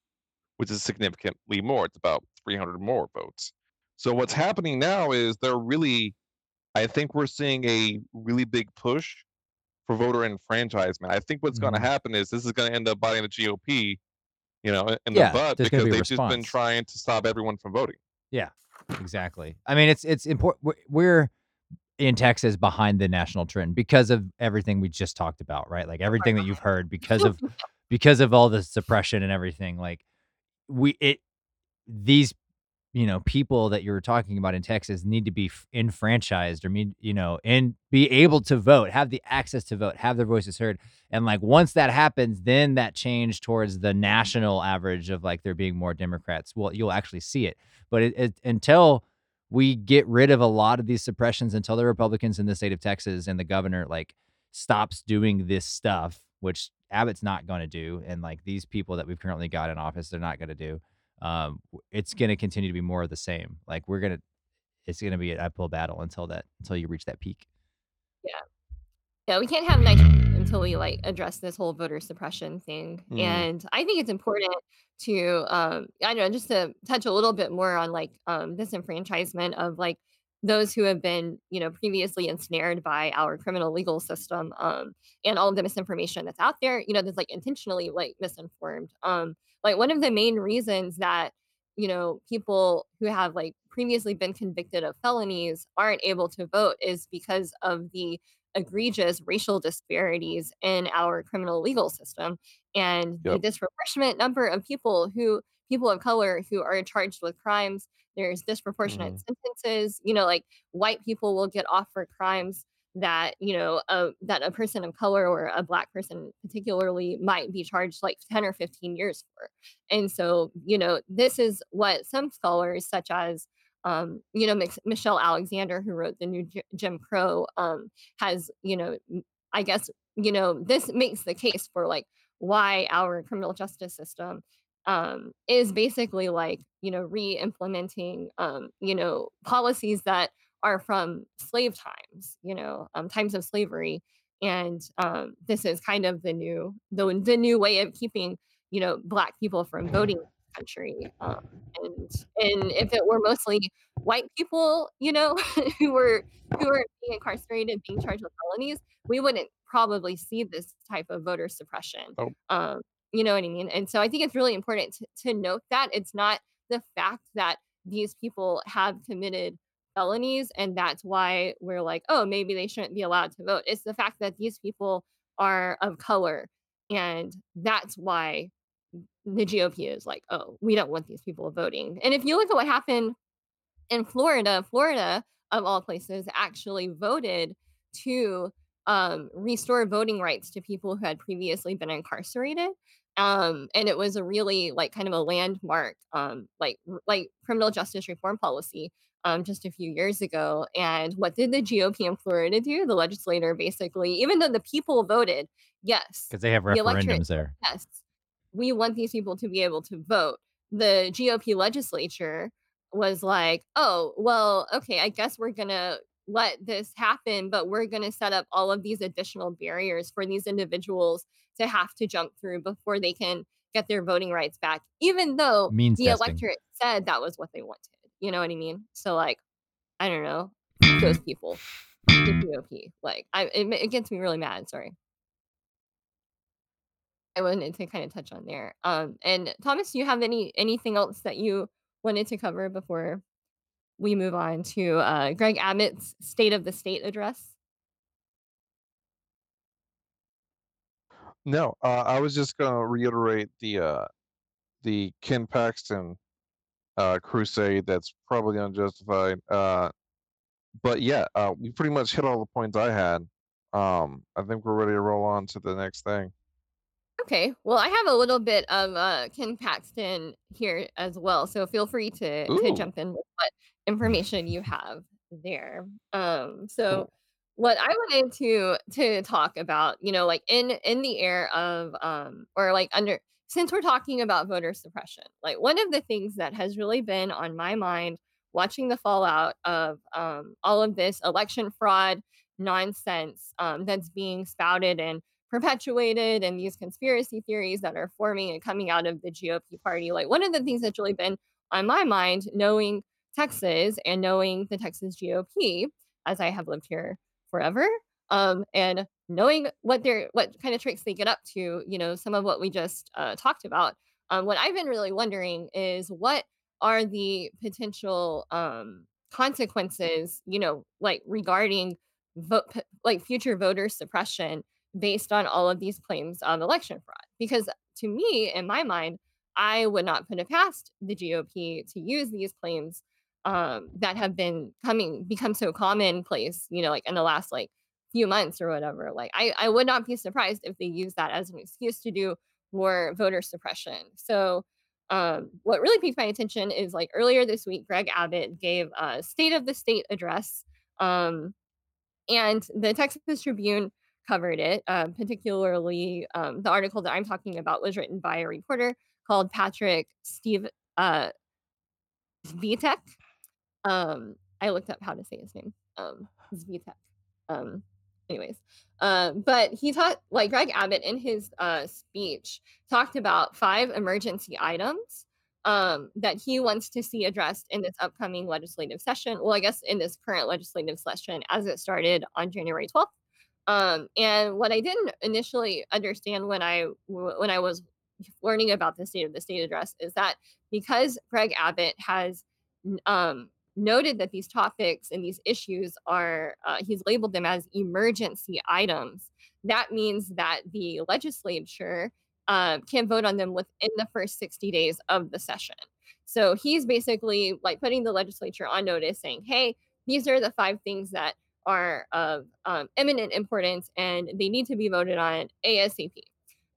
which is significantly more. It's about 300 more votes. So what's happening now is they're really I think we're seeing a really big push for voter enfranchisement. I think what's gonna Mhm. happen is this is gonna end up biting the GOP, you know, in the butt because be they've just been trying to stop everyone from voting. Yeah, exactly. I mean, it's it's import we're we're in Texas behind the national trend because of everything we just talked about, right? Like, oh everything that you've heard because of because of all the suppression and everything, like, we it these, you know, people that you're talking about in Texas need to be enfranchised or mean you know, and be able to vote, have the access to vote, have their voices heard, and, like, once that happens, then that change towards the national average of, like, there being more Democrats, well, you'll actually see it. But it it until we get rid of a lot of these suppressions, until the Republicans in the state of Texas and the governor, like, stops doing this stuff, which Abbott's not gonna do, and, like, these people that we've currently got in office, they're not gonna do, um, it's gonna continue to be more of the same. Like, we're gonna it's gonna be an uphill battle until that until you reach that peak. Yeah. Yeah, we can't have nice until we, like, address this whole voter suppression thing, Mhm. and I think it's important to, um I don't know, just to touch a little bit more on, like, um, disenfranchisement of, like, those who have been, you know, previously ensnared by our criminal legal system, um, and all of the misinformation that's out there, you know, that's, like, intentionally, like, misinformed. Um, like, one of the main reasons that, you know, people who have, like, previously been convicted of felonies aren't able to vote is because of the egregious racial disparities in our criminal legal system, and the disproportionate number of people who people of color who are charged with crimes. There's disproportionate Mhm. sentences, you know, like, white people will get off for crimes that, you know, uh, that a person of color or a Black person particularly might be charged, like, 10 or 15 years for. And so, you know, this is what some scholars such as, um, you know, Mich Michelle Alexander, who wrote The New Jim Crow, um, has, you know, I guess, you know, this makes the case for, like, why our criminal justice system, um, is basically, like, you know, re-implementing, um, you know, policies that are from slave times, you know, um, times of slavery, and, um, this is kind of the new the the new way of keeping, you know, Black people from voting country, um, and and if it were mostly white people, you know, who were who were being incarcerated, being charged with felonies, we wouldn't probably see this type of voter suppression, Nope. um, you know what I mean? And so I think it's really important to to note that it's not the fact that these people have committed felonies, and that's why we're like, "Oh, maybe they shouldn't be allowed to vote." It's the fact that these people are of color, and that's why the GOP is like, "Oh, we don't want these people voting." And if you look at what happened in Florida, Florida, of all places, actually voted to um, restore voting rights to people who had previously been incarcerated. Um, and it was a really like kind of a landmark, um, like like criminal justice reform policy um, just a few years ago. And what did the GOP in Florida do? The legislator basically, even though the people voted yes, because they have the referendums there. yes, we want these people to be able to vote. The GOP legislature was like, oh, well, okay, I guess we're going to let this happen, but we're going to set up all of these additional barriers for these individuals to have to jump through before they can get their voting rights back, even though Means the testing. electorate said that was what they wanted. You know what I mean? So, like, I don't know. Those people, the GOP, like, I it, it gets me really mad. Sorry. I wanted to kind of touch on there. Um, and Thomas, do you have any anything else that you wanted to cover before we move on to uh, Greg Abbott's State of the State address? No, uh, I was just gonna reiterate the uh, the Ken Paxton uh, crusade. That's probably unjustified. Uh, but yeah, uh, we pretty much hit all the points I had. Um, I think we're ready to roll on to the next thing. Okay, well, I have a little bit of uh, Ken Paxton here as well, so feel free to to Ooh, jump in with what information you have there. Um, so what I wanted to to talk about, you know, like in in the air of um or like under since we're talking about voter suppression, like one of the things that has really been on my mind watching the fallout of um all of this election fraud nonsense um that's being spouted and perpetuated and these conspiracy theories that are forming and coming out of the GOP party. Like one of the things that's really been on my mind knowing Texas and knowing the Texas GOP as I have lived here forever. Um, and knowing what they're what kind of tricks they get up to, you know, some of what we just uh, talked about. Um, what I've been really wondering is what are the potential um, consequences, you know, like regarding vote, like future voter suppression based on all of these claims of election fraud? Because to me, in my mind, I would not put it past the GOP to use these claims um, that have been coming become so commonplace, you know, like in the last like few months or whatever. Like I, I would not be surprised if they use that as an excuse to do more voter suppression. So um, what really piqued my attention is like earlier this week, Greg Abbott gave a state of the state address. Um, and the Texas Tribune covered it, uh, particularly um, the article that I'm talking about was written by a reporter called Patrick Steve uh, Svitek. Um, I looked up how to say his name. Um, Svitek. Um, anyways, uh, but he talked like Greg Abbott in his uh, speech talked about five emergency items um, that he wants to see addressed in this upcoming legislative session. Well, I guess in this current legislative session as it started on January 12th. Um, and what I didn't initially understand when I when I was learning about the state of the state address is that because Greg Abbott has um, noted that these topics and these issues are uh, he's labeled them as emergency items that means that the legislature uh, can vote on them within the first 60 days of the session. So he's basically like putting the legislature on notice saying hey these are the five things that are of um, eminent importance and they need to be voted on asap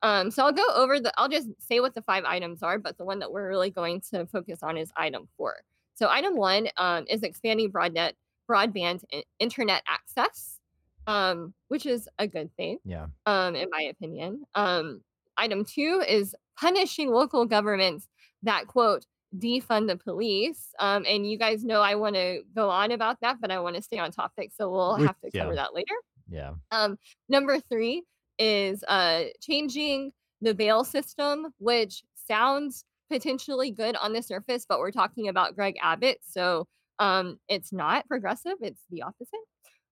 um, so I'll go over the, I'll just say what the five items are, but the one that we're really going to focus on is item four. So item one um, is expanding broadnet, broadband internet access, um, which is a good thing, Yeah. um, in my opinion. Um, item two is punishing local governments that quote defund the police. Um, and you guys know I want to go on about that, but I want to stay on topic, so we'll We, have to cover yeah. that later. Yeah. Um, number three is uh, changing the bail system, which sounds potentially good on the surface, but we're talking about Greg Abbott, so um, it's not progressive; it's the opposite.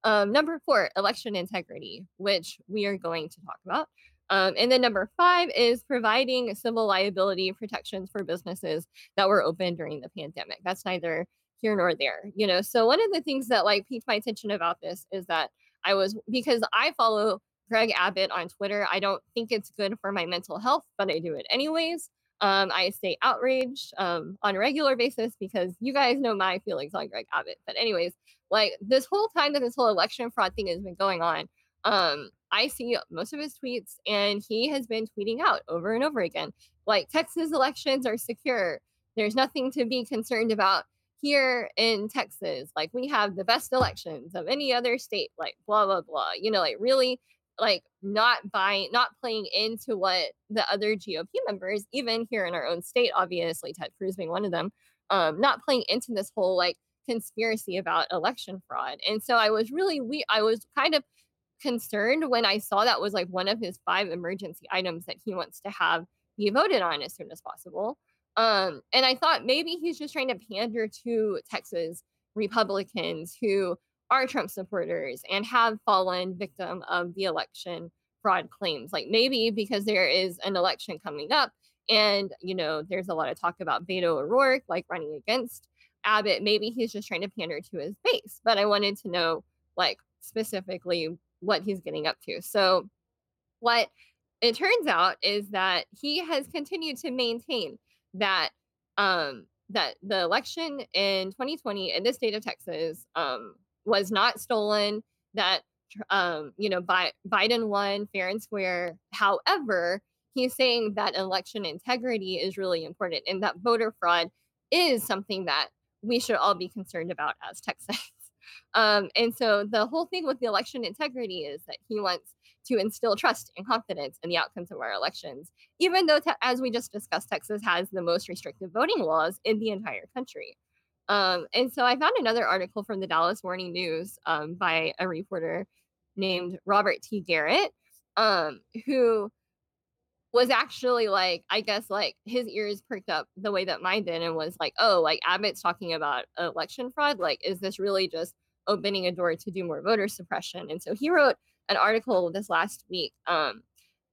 Um, number four, election integrity, which we are going to talk about. Um, and then number five is providing civil liability protections for businesses that were open during the pandemic. That's neither here nor there, you know. So one of the things that like piqued my attention about this is that I was because I follow Greg Abbott on Twitter. I don't think it's good for my mental health, but I do it anyways. Um, I stay outraged um, on a regular basis because you guys know my feelings on Greg Abbott. But anyways, like this whole time that this whole election fraud thing has been going on, um, I see most of his tweets, and he has been tweeting out over and over again like Texas elections are secure. There's nothing to be concerned about here in Texas. Like we have the best elections of any other state. Like blah blah blah. You know, like really like not buying, not playing into what the other GOP members, even here in our own state, obviously Ted Cruz being one of them, um, not playing into this whole like conspiracy about election fraud. And so I was really we I was kind of concerned when I saw that was like one of his five emergency items that he wants to have be voted on as soon as possible. Um, and I thought maybe he's just trying to pander to Texas Republicans who are Trump supporters and have fallen victim of the election fraud claims. Like maybe because there is an election coming up and, you know, there's a lot of talk about Beto O'Rourke like running against Abbott. Maybe he's just trying to pander to his base. But I wanted to know like specifically what he's getting up to. So what it turns out is that he has continued to maintain that um that the election in 2020 in the state of Texas um was not stolen that um you know Bi- Biden won fair and square however he's saying that election integrity is really important and that voter fraud is something that we should all be concerned about as Texans um and so the whole thing with the election integrity is that he wants to instill trust and confidence in the outcomes of our elections, even though, te- as we just discussed, Texas has the most restrictive voting laws in the entire country. Um, and so I found another article from the Dallas Morning News um, by a reporter named Robert T. Garrett, um, who was actually like, I guess, like his ears perked up the way that mine did and was like, oh, like Abbott's talking about election fraud. Like, is this really just opening a door to do more voter suppression? And so he wrote an article this last week um,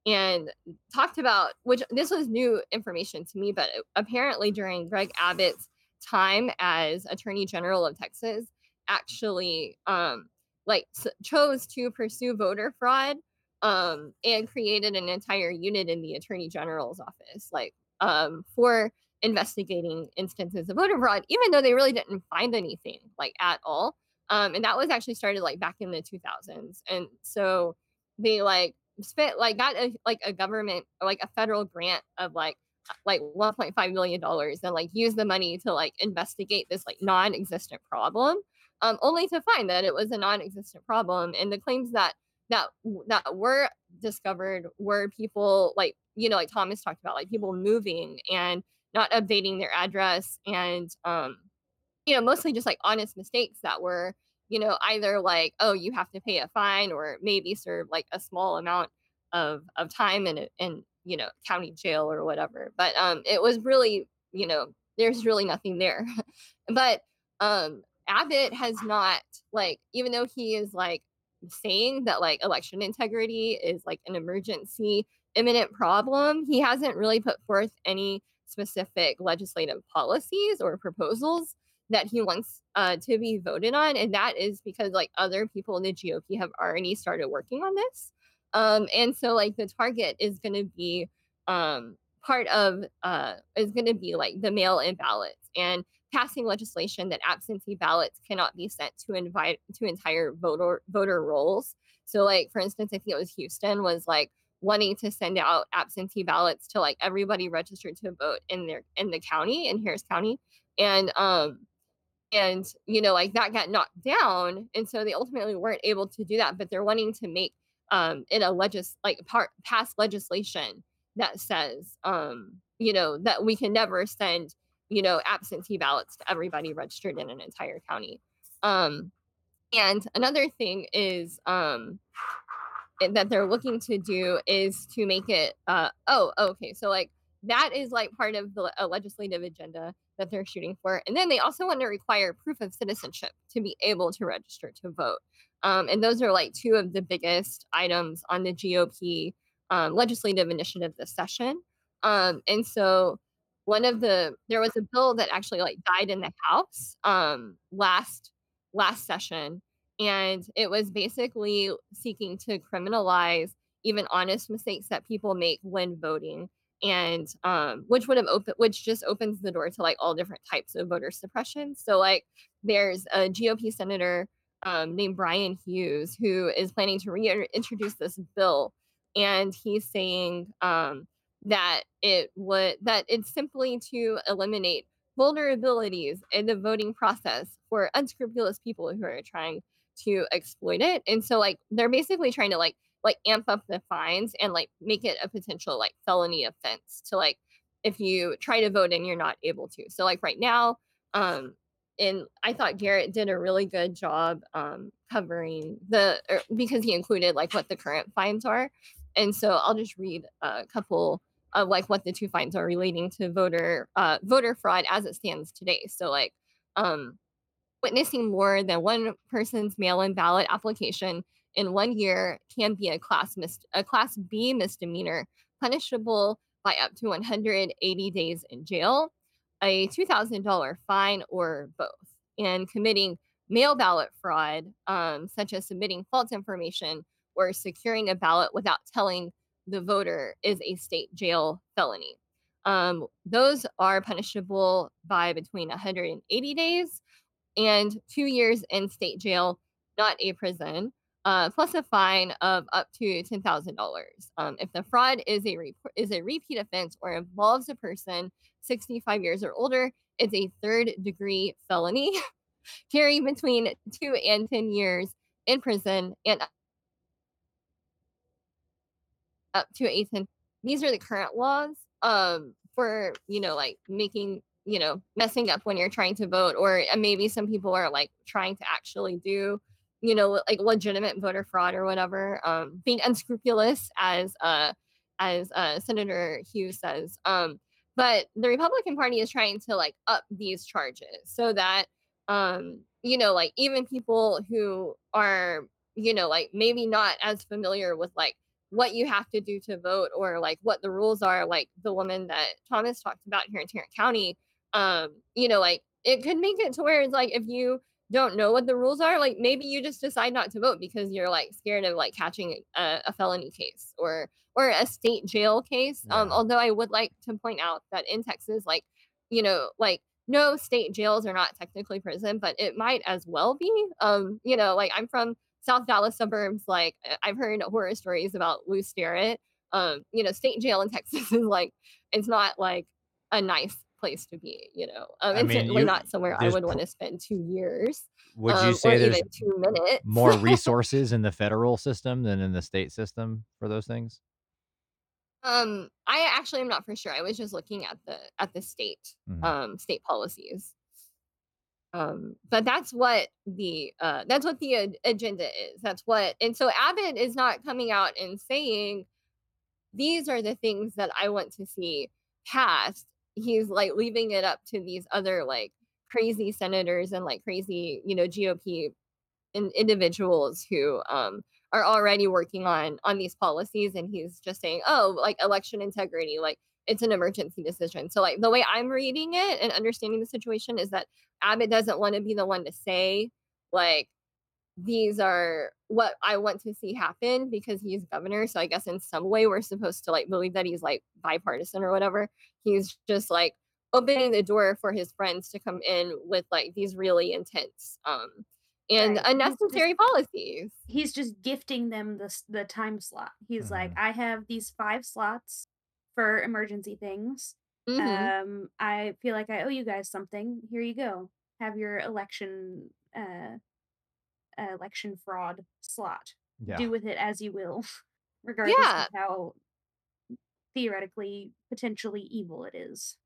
and talked about which this was new information to me, but apparently during Greg Abbott's time as Attorney General of Texas, actually um, like chose to pursue voter fraud um, and created an entire unit in the Attorney General's office, like um, for investigating instances of voter fraud, even though they really didn't find anything like at all. Um, and that was actually started like back in the 2000s. And so they like spent like got a, like a government like a federal grant of like like 1.5 million dollars and like use the money to like investigate this like non-existent problem um only to find that it was a non-existent problem and the claims that that that were discovered were people like you know like thomas talked about like people moving and not updating their address and um you know, mostly just like honest mistakes that were, you know, either like, oh, you have to pay a fine or maybe serve like a small amount of of time in in you know county jail or whatever. But um, it was really, you know, there's really nothing there. but um, Abbott has not like, even though he is like saying that like election integrity is like an emergency imminent problem, he hasn't really put forth any specific legislative policies or proposals that he wants uh, to be voted on, and that is because like other people in the GOP have already started working on this, um, and so like the target is going to be um, part of uh, is going to be like the mail-in ballots and passing legislation that absentee ballots cannot be sent to invite to entire voter voter rolls. So like for instance, I think it was Houston was like wanting to send out absentee ballots to like everybody registered to vote in their in the county in Harris County. And um and you know like that got knocked down and so they ultimately weren't able to do that but they're wanting to make um in a legis like part pass legislation that says um you know that we can never send you know absentee ballots to everybody registered in an entire county. Um and another thing is um that they're looking to do is to make it uh oh okay so like that is like part of the a legislative agenda that they're shooting for. And then they also want to require proof of citizenship to be able to register to vote. Um, and those are like two of the biggest items on the GOP um, legislative initiative this session. Um, and so one of the there was a bill that actually like died in the House um, last last session, and it was basically seeking to criminalize even honest mistakes that people make when voting and um, which would have opened which just opens the door to like all different types of voter suppression so like there's a gop senator um, named Bryan Hughes who is planning to reintroduce this bill, and he's saying um, that it would that it's simply to eliminate vulnerabilities in the voting process for unscrupulous people who are trying to exploit it. And so like they're basically trying to like like amp up the fines and like make it a potential like felony offense to like if you try to vote and you're not able to. So like right now, um and I thought Garrett did a really good job um covering the er, because he included like what the current fines are. And so I'll just read a couple of like what the two fines are relating to voter uh voter fraud as it stands today. So like um witnessing more than one person's mail-in ballot application in one year can be a class mis- a class B misdemeanor punishable by up to 180 days in jail, a $2,000 fine, or both. And committing mail ballot fraud, um, such as submitting false information or securing a ballot without telling the voter, is a state jail felony. Um, those are punishable by between 180 days and two years in state jail, not a prison uh, plus a fine of up to ten thousand um, dollars. If the fraud is a re- is a repeat offense or involves a person sixty five years or older, it's a third degree felony, carrying between two and ten years in prison and up to a ten. These are the current laws um, for you know like making you know messing up when you're trying to vote, or maybe some people are like trying to actually do you know, like legitimate voter fraud or whatever, um, being unscrupulous, as uh, as uh, Senator Hughes says. Um, but the Republican Party is trying to like up these charges so that um, you know, like even people who are, you know, like maybe not as familiar with like what you have to do to vote or like what the rules are, like the woman that Thomas talked about here in Tarrant County, um, you know, like it could make it to where it's like if you don't know what the rules are, like maybe you just decide not to vote because you're like scared of like catching a, a felony case or or a state jail case. Um, although I would like to point out that in Texas, like you know, like no state jails are not technically prison, but it might as well be. Um, you know, like I'm from South Dallas suburbs. Like I've heard horror stories about Lew Sterrett. Um, you know, state jail in Texas is like it's not like a nice place to be. You know, um, I mean, certainly you not somewhere I would pr- want to spend two years would um, you or say there's two minutes. more resources in the federal system than in the state system for those things? Um, I actually am not for sure. I was just looking at the at the state Mhm. um state policies. Um, but that's what the uh that's what the a- agenda is. That's what and so Abbott is not coming out and saying these are the things that I want to see passed. He's like leaving it up to these other like crazy senators and like crazy, you know, GOP in, individuals who um are already working on on these policies and he's just saying oh like election integrity like it's an emergency decision. So like the way i'm reading it and understanding the situation is that abbott doesn't want to be the one to say like these are what i want to see happen because he's governor so i guess in some way we're supposed to like believe that he's like bipartisan or whatever he's just like opening the door for his friends to come in with like these really intense um and Right. He's just unnecessary policies. he's just gifting them the the time slot. He's like, Mhm. I have these five slots for emergency things. Mhm. Um, I feel like I owe you guys something. Here you go. Have your election uh uh, election fraud slot. Yeah. Do with it as you will, regardless Yeah. of how theoretically potentially evil it is.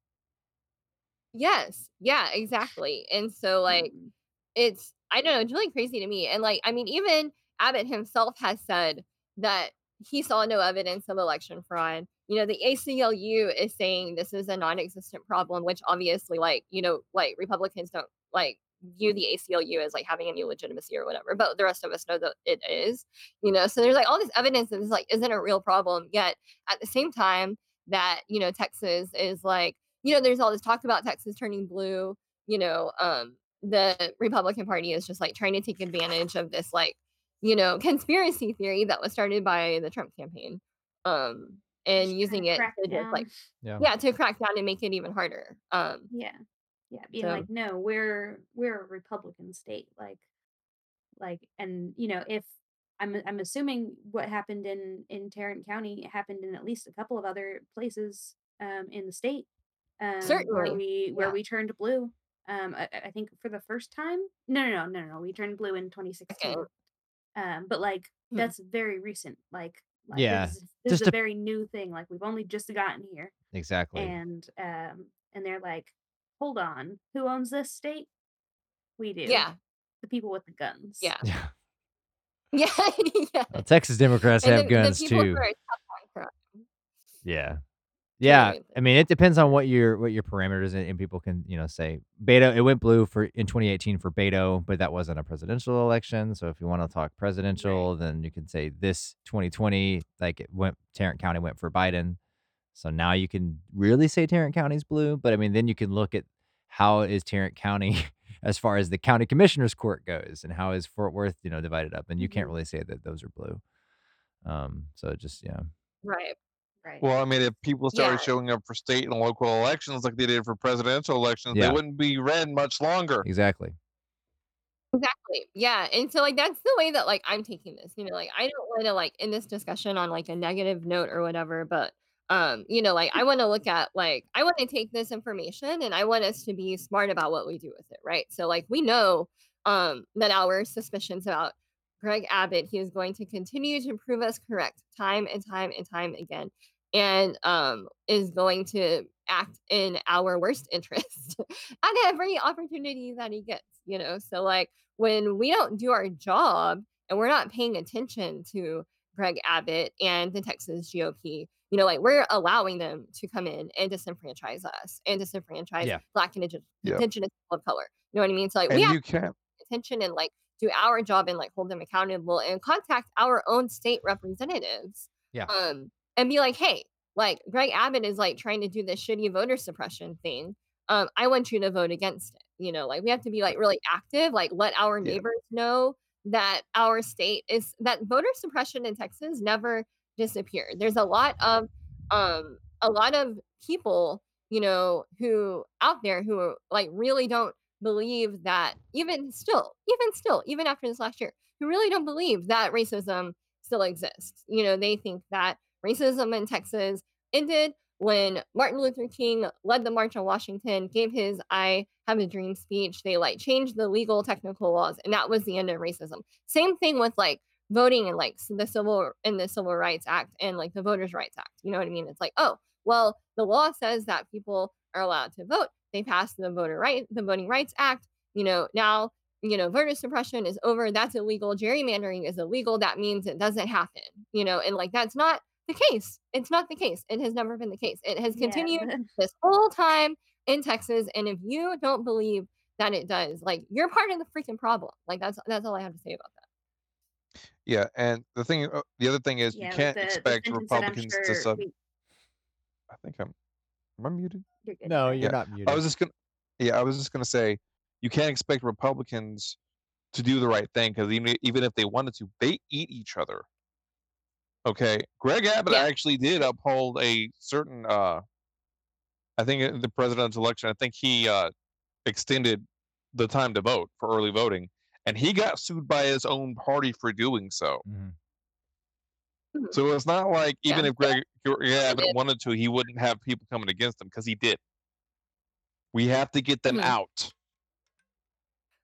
Yes. Yeah, exactly. And so like Mm. it's I don't know, it's really crazy to me. And like I mean even Abbott himself has said that he saw no evidence of election fraud. You know, the ACLU is saying this is a non-existent problem, which obviously like, you know, like Republicans don't like view the ACLU as like having any legitimacy or whatever, but the rest of us know that it is, you know. So there's like all this evidence that this like isn't a real problem. Yet at the same time that, you know, Texas is like, you know, there's all this talk about Texas turning blue, you know, um the Republican Party is just like trying to take advantage of this like, you know, conspiracy theory that was started by the Trump campaign. Um and using it to crack to just like Yeah. yeah, to crack down and make it even harder. Um Yeah. Yeah. Being So- like, no, we're we're a Republican state. Like like and you know if i'm i'm assuming what happened in in tarrant county happened in at least a couple of other places um in the state um where Certainly. we where Yeah. we turned blue um I, I think for the first time no no no no no we turned blue in 2016 Okay. um but like Hmm. that's very recent like like Yeah, this is, this just is a to- very new thing like we've only just gotten here Exactly. and um and they're like hold on who owns this state we do Yeah. the people with the guns Yeah. yeah. Yeah. yeah. Well, Texas Democrats And have the, guns the too. who are tough on crime. Yeah. Yeah. I mean, it depends on what your what your parameters and, and people can, you know, say Beto, it went blue for in 2018 for Beto, but that wasn't a presidential election. So if you want to talk presidential, then you can say this 2020, like it went Tarrant County went for Biden. So now you can really say Tarrant County's blue, but I mean, then you can look at how is Tarrant County as far as the county commissioner's court goes and how is Fort Worth, you know, divided up. And you can't Mhm. really say that those are blue. Um, so it just yeah. Right. right Well, I mean, if people started Yeah. showing up for state and local elections like they did for presidential elections, Yeah. they wouldn't be red much longer. Exactly. Exactly. Yeah. And so like that's the way that like I'm taking this. You know, like I don't want to like in this discussion on like a negative note or whatever, but um, you know, like I want to look at like I want to take this information and I want us to be smart about what we do with it, right? So like we know um that our suspicions about Greg Abbott, he is going to continue to prove us correct time and time and time again. And um is going to act in our worst interest at every opportunity that he gets, you know. So like when we don't do our job and we're not paying attention to Greg Abbott and the Texas GOP, you know, like we're allowing them to come in and disenfranchise us and disenfranchise Yeah. Black and Indig- Yeah. Indigenous people of color. You know what I mean? So like we And have you can't. attention and like do our job and like hold them accountable and contact our own state representatives. Yeah. Um, and be like, hey, like Greg Abbott is like trying to do this shitty voter suppression thing. Um, I want you to vote against it. You know, like we have to be like really active, like let our Yeah. neighbors know that our state is that voter suppression in Texas never disappeared. There's a lot of um a lot of people, you know, who out there who like really don't believe that even still, even still, even after this last year, who really don't believe that racism still exists. You know, they think that racism in Texas ended when Martin Luther King led the March on Washington, gave his I Have a Dream speech. They like changed the legal technical laws, and that was the end of racism. Same thing with like voting and like the civil and the Civil Rights Act and like the Voters' Rights Act. You know what I mean? It's like, oh, well, the law says that people are allowed to vote. They passed the voter right, the Voting Rights Act. You know, now you know, voter suppression is over. That's illegal. Gerrymandering is illegal. That means it doesn't happen. You know, and like that's not the case. It's not the case. It has never been the case. It has continued the- this whole time in Texas. And if you don't believe that it does, like you're part of the freaking problem. Like that's that's all I have to say about that. Yeah, and the thing, uh, the other thing is, yeah you can't the, the expect sentence that I'm Republicans to sub. we, I think I'm. Am I muted? you're good No, you're Yeah, not muted. I was just gonna. Yeah, I was just gonna say, you can't expect Republicans to do the right thing because even even if they wanted to, they eat each other. Okay, Greg Abbott Yeah. actually did uphold a certain. uh I think in the presidential election, I think he uh extended the time to vote for early voting, and he got sued by his own party for doing so. Mhm. Mhm. So it's not like even Yeah. if Greg, Greg Abbott did. wanted to, he wouldn't have people coming against him because he did. We have to get them Mhm. out.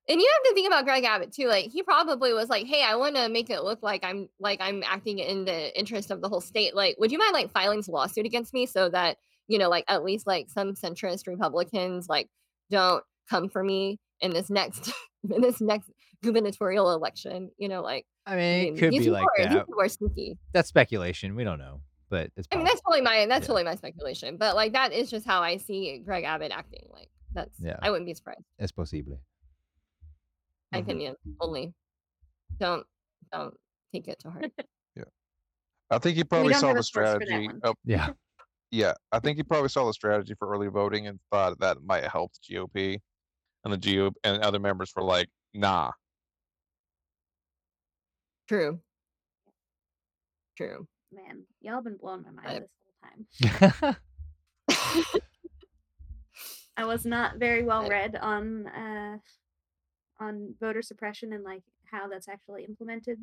And you have to think about Greg Abbott too. Like he probably was like, "Hey, I want to make it look like I'm like I'm acting in the interest of the whole state. Like, would you mind like filing a lawsuit against me so that you know, like at least like some centrist Republicans like don't come for me in this next in this next gubernatorial election. You know, like I I mean, it mean, could be like are these that. people are sneaky. That's speculation. We don't know, but it's I mean, that's totally my that's Yeah. totally my speculation. But like that is just how I see Greg Abbott acting. Like that's Yeah. I wouldn't be surprised. Es posible. My Mhm. opinion only. Don't don't take it to heart. Yeah, I think he probably saw the a source for that strategy. one Of, Yeah. yeah, I think he probably saw the strategy for early voting and thought that might help the GOP, and the GOP and other members were like, "Nah." True. True. man y'all been blowing my mind I- this whole time i was not very well I- read on uh on voter suppression and like how that's actually implemented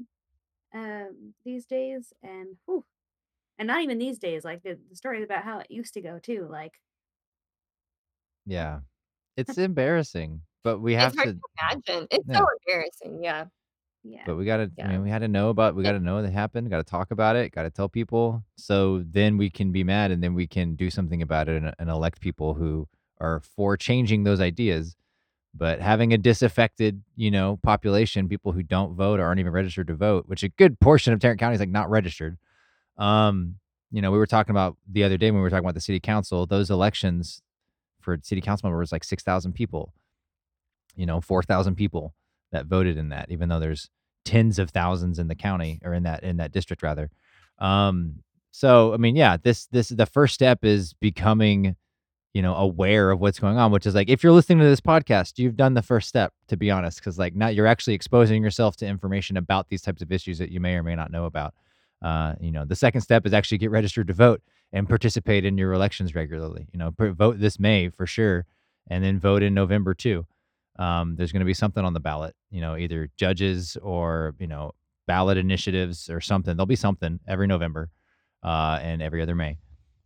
um, these days, and whew, and not even these days. Like the, the stories about how it used to go too. Like Yeah. It's embarrassing, but we It's have hard to to imagine. It's Yeah. so embarrassing, yeah. Yeah, But we gotta, I mean, we had to know about, we gotta know that happened, gotta talk about it, gotta tell people. So then we can be mad and then we can do something about it and, and elect people who are for changing those ideas. But having a disaffected, you know, population, people who don't vote or aren't even registered to vote, which a good portion of Tarrant County is like not registered. Um, you know, we were talking about the other day when we were talking about the city council, those elections for city council members like 6,000 people, you know, 4,000 people that voted in that, even though there's tens of thousands in the county or in that in that district rather. Um, so I mean, yeah, this this the first step is becoming, you know, aware of what's going on, which is like if you're listening to this podcast, you've done the first step, to be honest, because like now you're actually exposing yourself to information about these types of issues that you may or may not know about. Uh, you know, the second step is actually get registered to vote and participate in your elections regularly. You know, vote this May for sure, and then vote in November too. Um, there's going to be something on the ballot. You know, either judges or you know ballot initiatives or something. There'll be something every November uh, and every other May.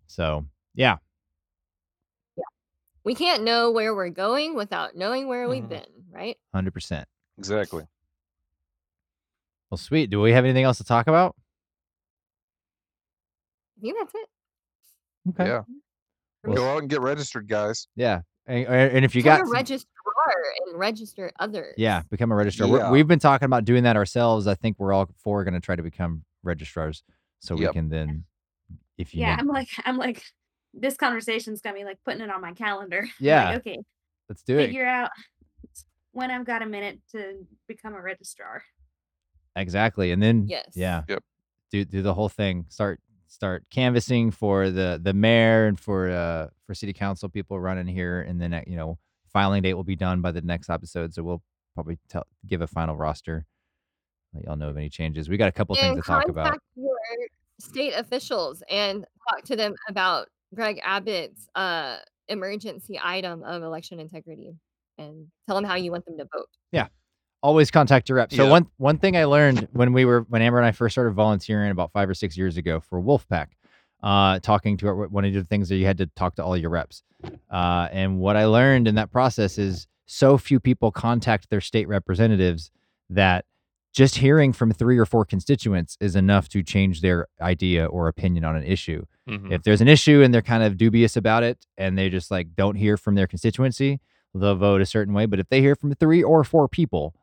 So yeah, Yeah. We can't know where we're going without knowing where we've Mhm. been, right? hundred percent. Exactly. Well, sweet. Do we have anything else to talk about? I think that's it. Okay. Yeah. Well, Go out and get registered, guys. Yeah. And, and if you Become got a some- registrar and register others. Yeah, become a registrar. We're, Yeah. we've been talking about doing that ourselves. I think we're all four going to try to become registrars, so we can then, if you yeah. need, I'm like I'm like this conversation's got be like putting it on my calendar. Yeah. like, okay, let's do it. figure out when I've got a minute to become a registrar. Exactly, and then Yes. yeah, Yep. do do the whole thing. Start start canvassing for the the mayor and for uh for city council people running here, and then uh, you know filing date will be done by the next episode. So we'll probably tell give a final roster. Let y'all know of any changes. We got a couple things to talk about. your state officials and talk to them about Greg Abbott's uh, emergency item of election integrity and tell them how you want them to vote. Always contact your rep. So Yeah. one one thing I learned when we were when Amber and I first started volunteering about five or six years ago for Wolfpack, uh, talking to our, one of the things that you had to talk to all your reps, uh, and what I learned in that process is so few people contact their state representatives that just hearing from three or four constituents is enough to change their idea or opinion on an issue Mhm. if there's an issue and they're kind of dubious about it and they just like don't hear from their constituency they'll vote a certain way but if they hear from three or four people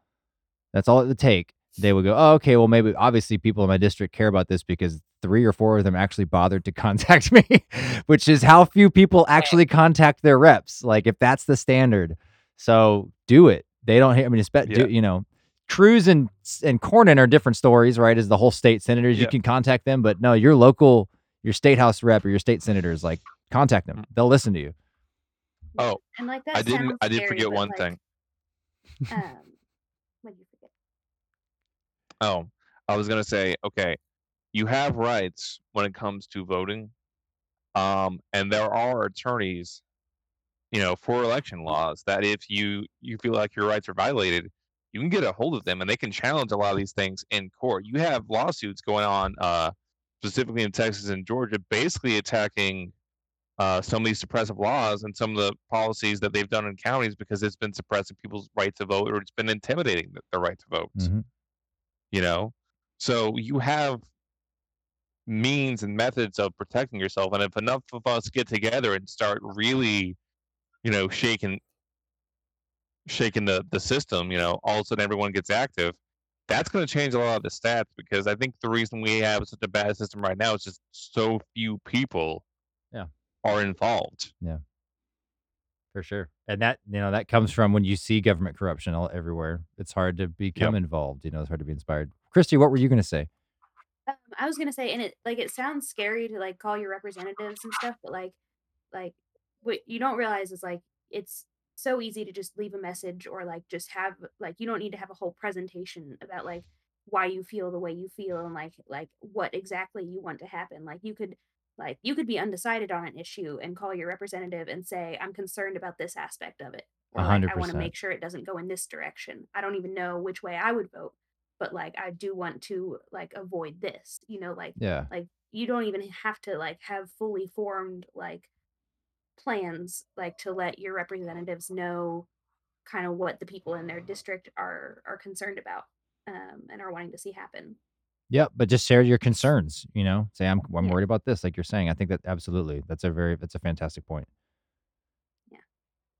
that's all it would take they would go oh okay well maybe obviously people in my district care about this because three or four of them actually bothered to contact me which is how few people actually contact their reps like if that's the standard so do it they don't hear i mean espe- Yeah. do, you know Cruz and and Cornyn are different stories, right? As the whole state senators, you can contact them, but no, your local, your state house rep or your state senators, like contact them. They'll listen to you. Oh, And like that I didn't. sounds I did scary, forget one like, thing. Um, what did you forget? Oh, I was gonna say, okay, you have rights when it comes to voting, um, and there are attorneys, you know, for election laws that if you you feel like your rights are violated, you can get a hold of them and they can challenge a lot of these things in court. You have lawsuits going on, uh, specifically in Texas and Georgia, basically attacking uh, some of these suppressive laws and some of the policies that they've done in counties because it's been suppressing people's right to vote or it's been intimidating th- their right to vote Mhm. You know? So you have means and methods of protecting yourself and if enough of us get together and start really you know shaking shaking the the system you know all of a sudden everyone gets active that's going to change a lot of the stats because i think the reason we have such a bad system right now is just so few people Yeah. are involved For sure. And that, you know, that comes from when you see government corruption all everywhere. It's hard to become involved. You know, it's hard to be inspired. Christy, what were you going to say? Um, I was gonna say, and it like it sounds scary to like call your representatives and stuff, but like, like what you don't realize is like it's so easy to just leave a message or like just have like you don't need to have a whole presentation about like why you feel the way you feel and like like what exactly you want to happen. Like you could like you could be undecided on an issue and call your representative and say, I'm concerned about this aspect of it. Or like I want to make sure it doesn't go in this direction. I don't even know which way I would vote but like I do want to like avoid this. You know, like Yeah. like you don't even have to like have fully formed like plans like to let your representatives know kind of what the people in their district are are concerned about um, and are wanting to see happen. Yep, but just share your concerns, you know. Say I'm I'm Yeah. worried about this like you're saying. I think that absolutely. That's a very that's a fantastic point. Yeah,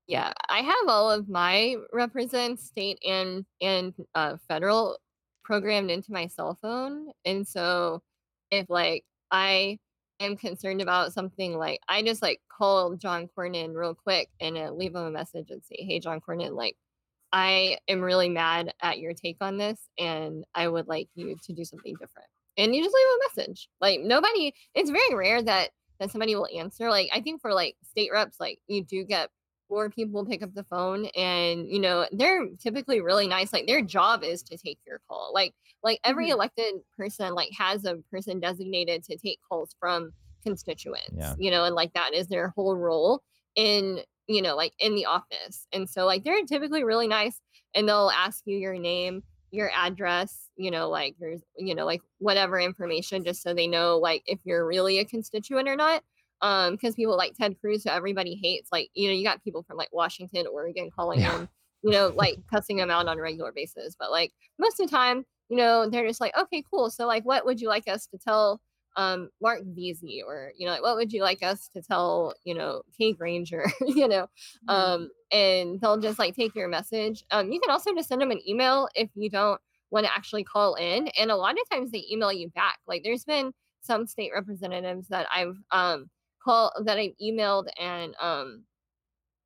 yeah. I have all of my represents state and and uh, federal programmed into my cell phone, and so if like I am concerned about something, like I just like call John Cornyn real quick and uh, leave him a message and say, "Hey, John Cornyn, like I am really mad at your take on this, and I would like you to do something different." And you just leave a message. Like nobody, it's very rare that that somebody will answer. Like I think for like state reps, like you do get more people pick up the phone and you know they're typically really nice like their job is to take your call like like every Mhm. elected person like has a person designated to take calls from constituents Yeah. you know and like that is their whole role in you know like in the office. And so like they're typically really nice and they'll ask you your name your address you know like there's you know like whatever information just so they know like if you're really a constituent or not. Um because people like ted cruz who everybody hates like you know you got people from like washington oregon calling Yeah. him you know like cussing them out on a regular basis. But like most of the time you know they're just like okay cool. So like what would you like us to tell um Marc Veasey or you know like what would you like us to tell you know kay granger you know Mhm. um and they'll just like take your message um you can also just send them an email if you don't want to actually call in and a lot of times they email you back like there's been some state representatives that i've um call that i've emailed and um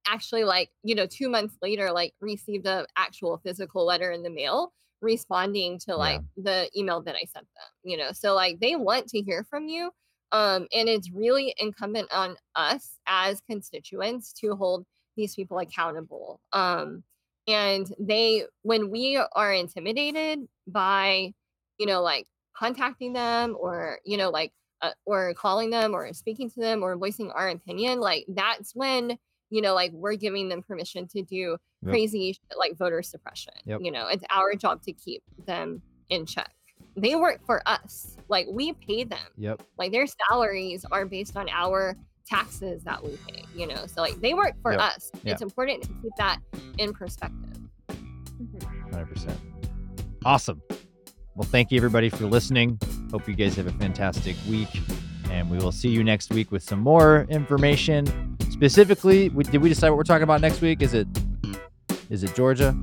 actually like you know two months later like received a actual physical letter in the mail responding to like the email that i sent them you know? So like they want to hear from you um and it's really incumbent on us as constituents to hold these people accountable um and they when we are intimidated by you know like contacting them or you know like uh, or calling them or speaking to them or voicing our opinion like that's when you know like we're giving them permission to do Yep. crazy shit like voter suppression Yep. you know it's our job to keep them in check they work for us like we pay them Yep. like their salaries are based on our taxes that we pay you know so like they work for Yep. us Yeah. it's important to keep that in perspective Mhm. 100%. Awesome. Well, thank you everybody for listening. Hope you guys have a fantastic week. And we will see you next week with some more information. Specifically, we, did we decide what we're talking about next week? Is it is it Georgia?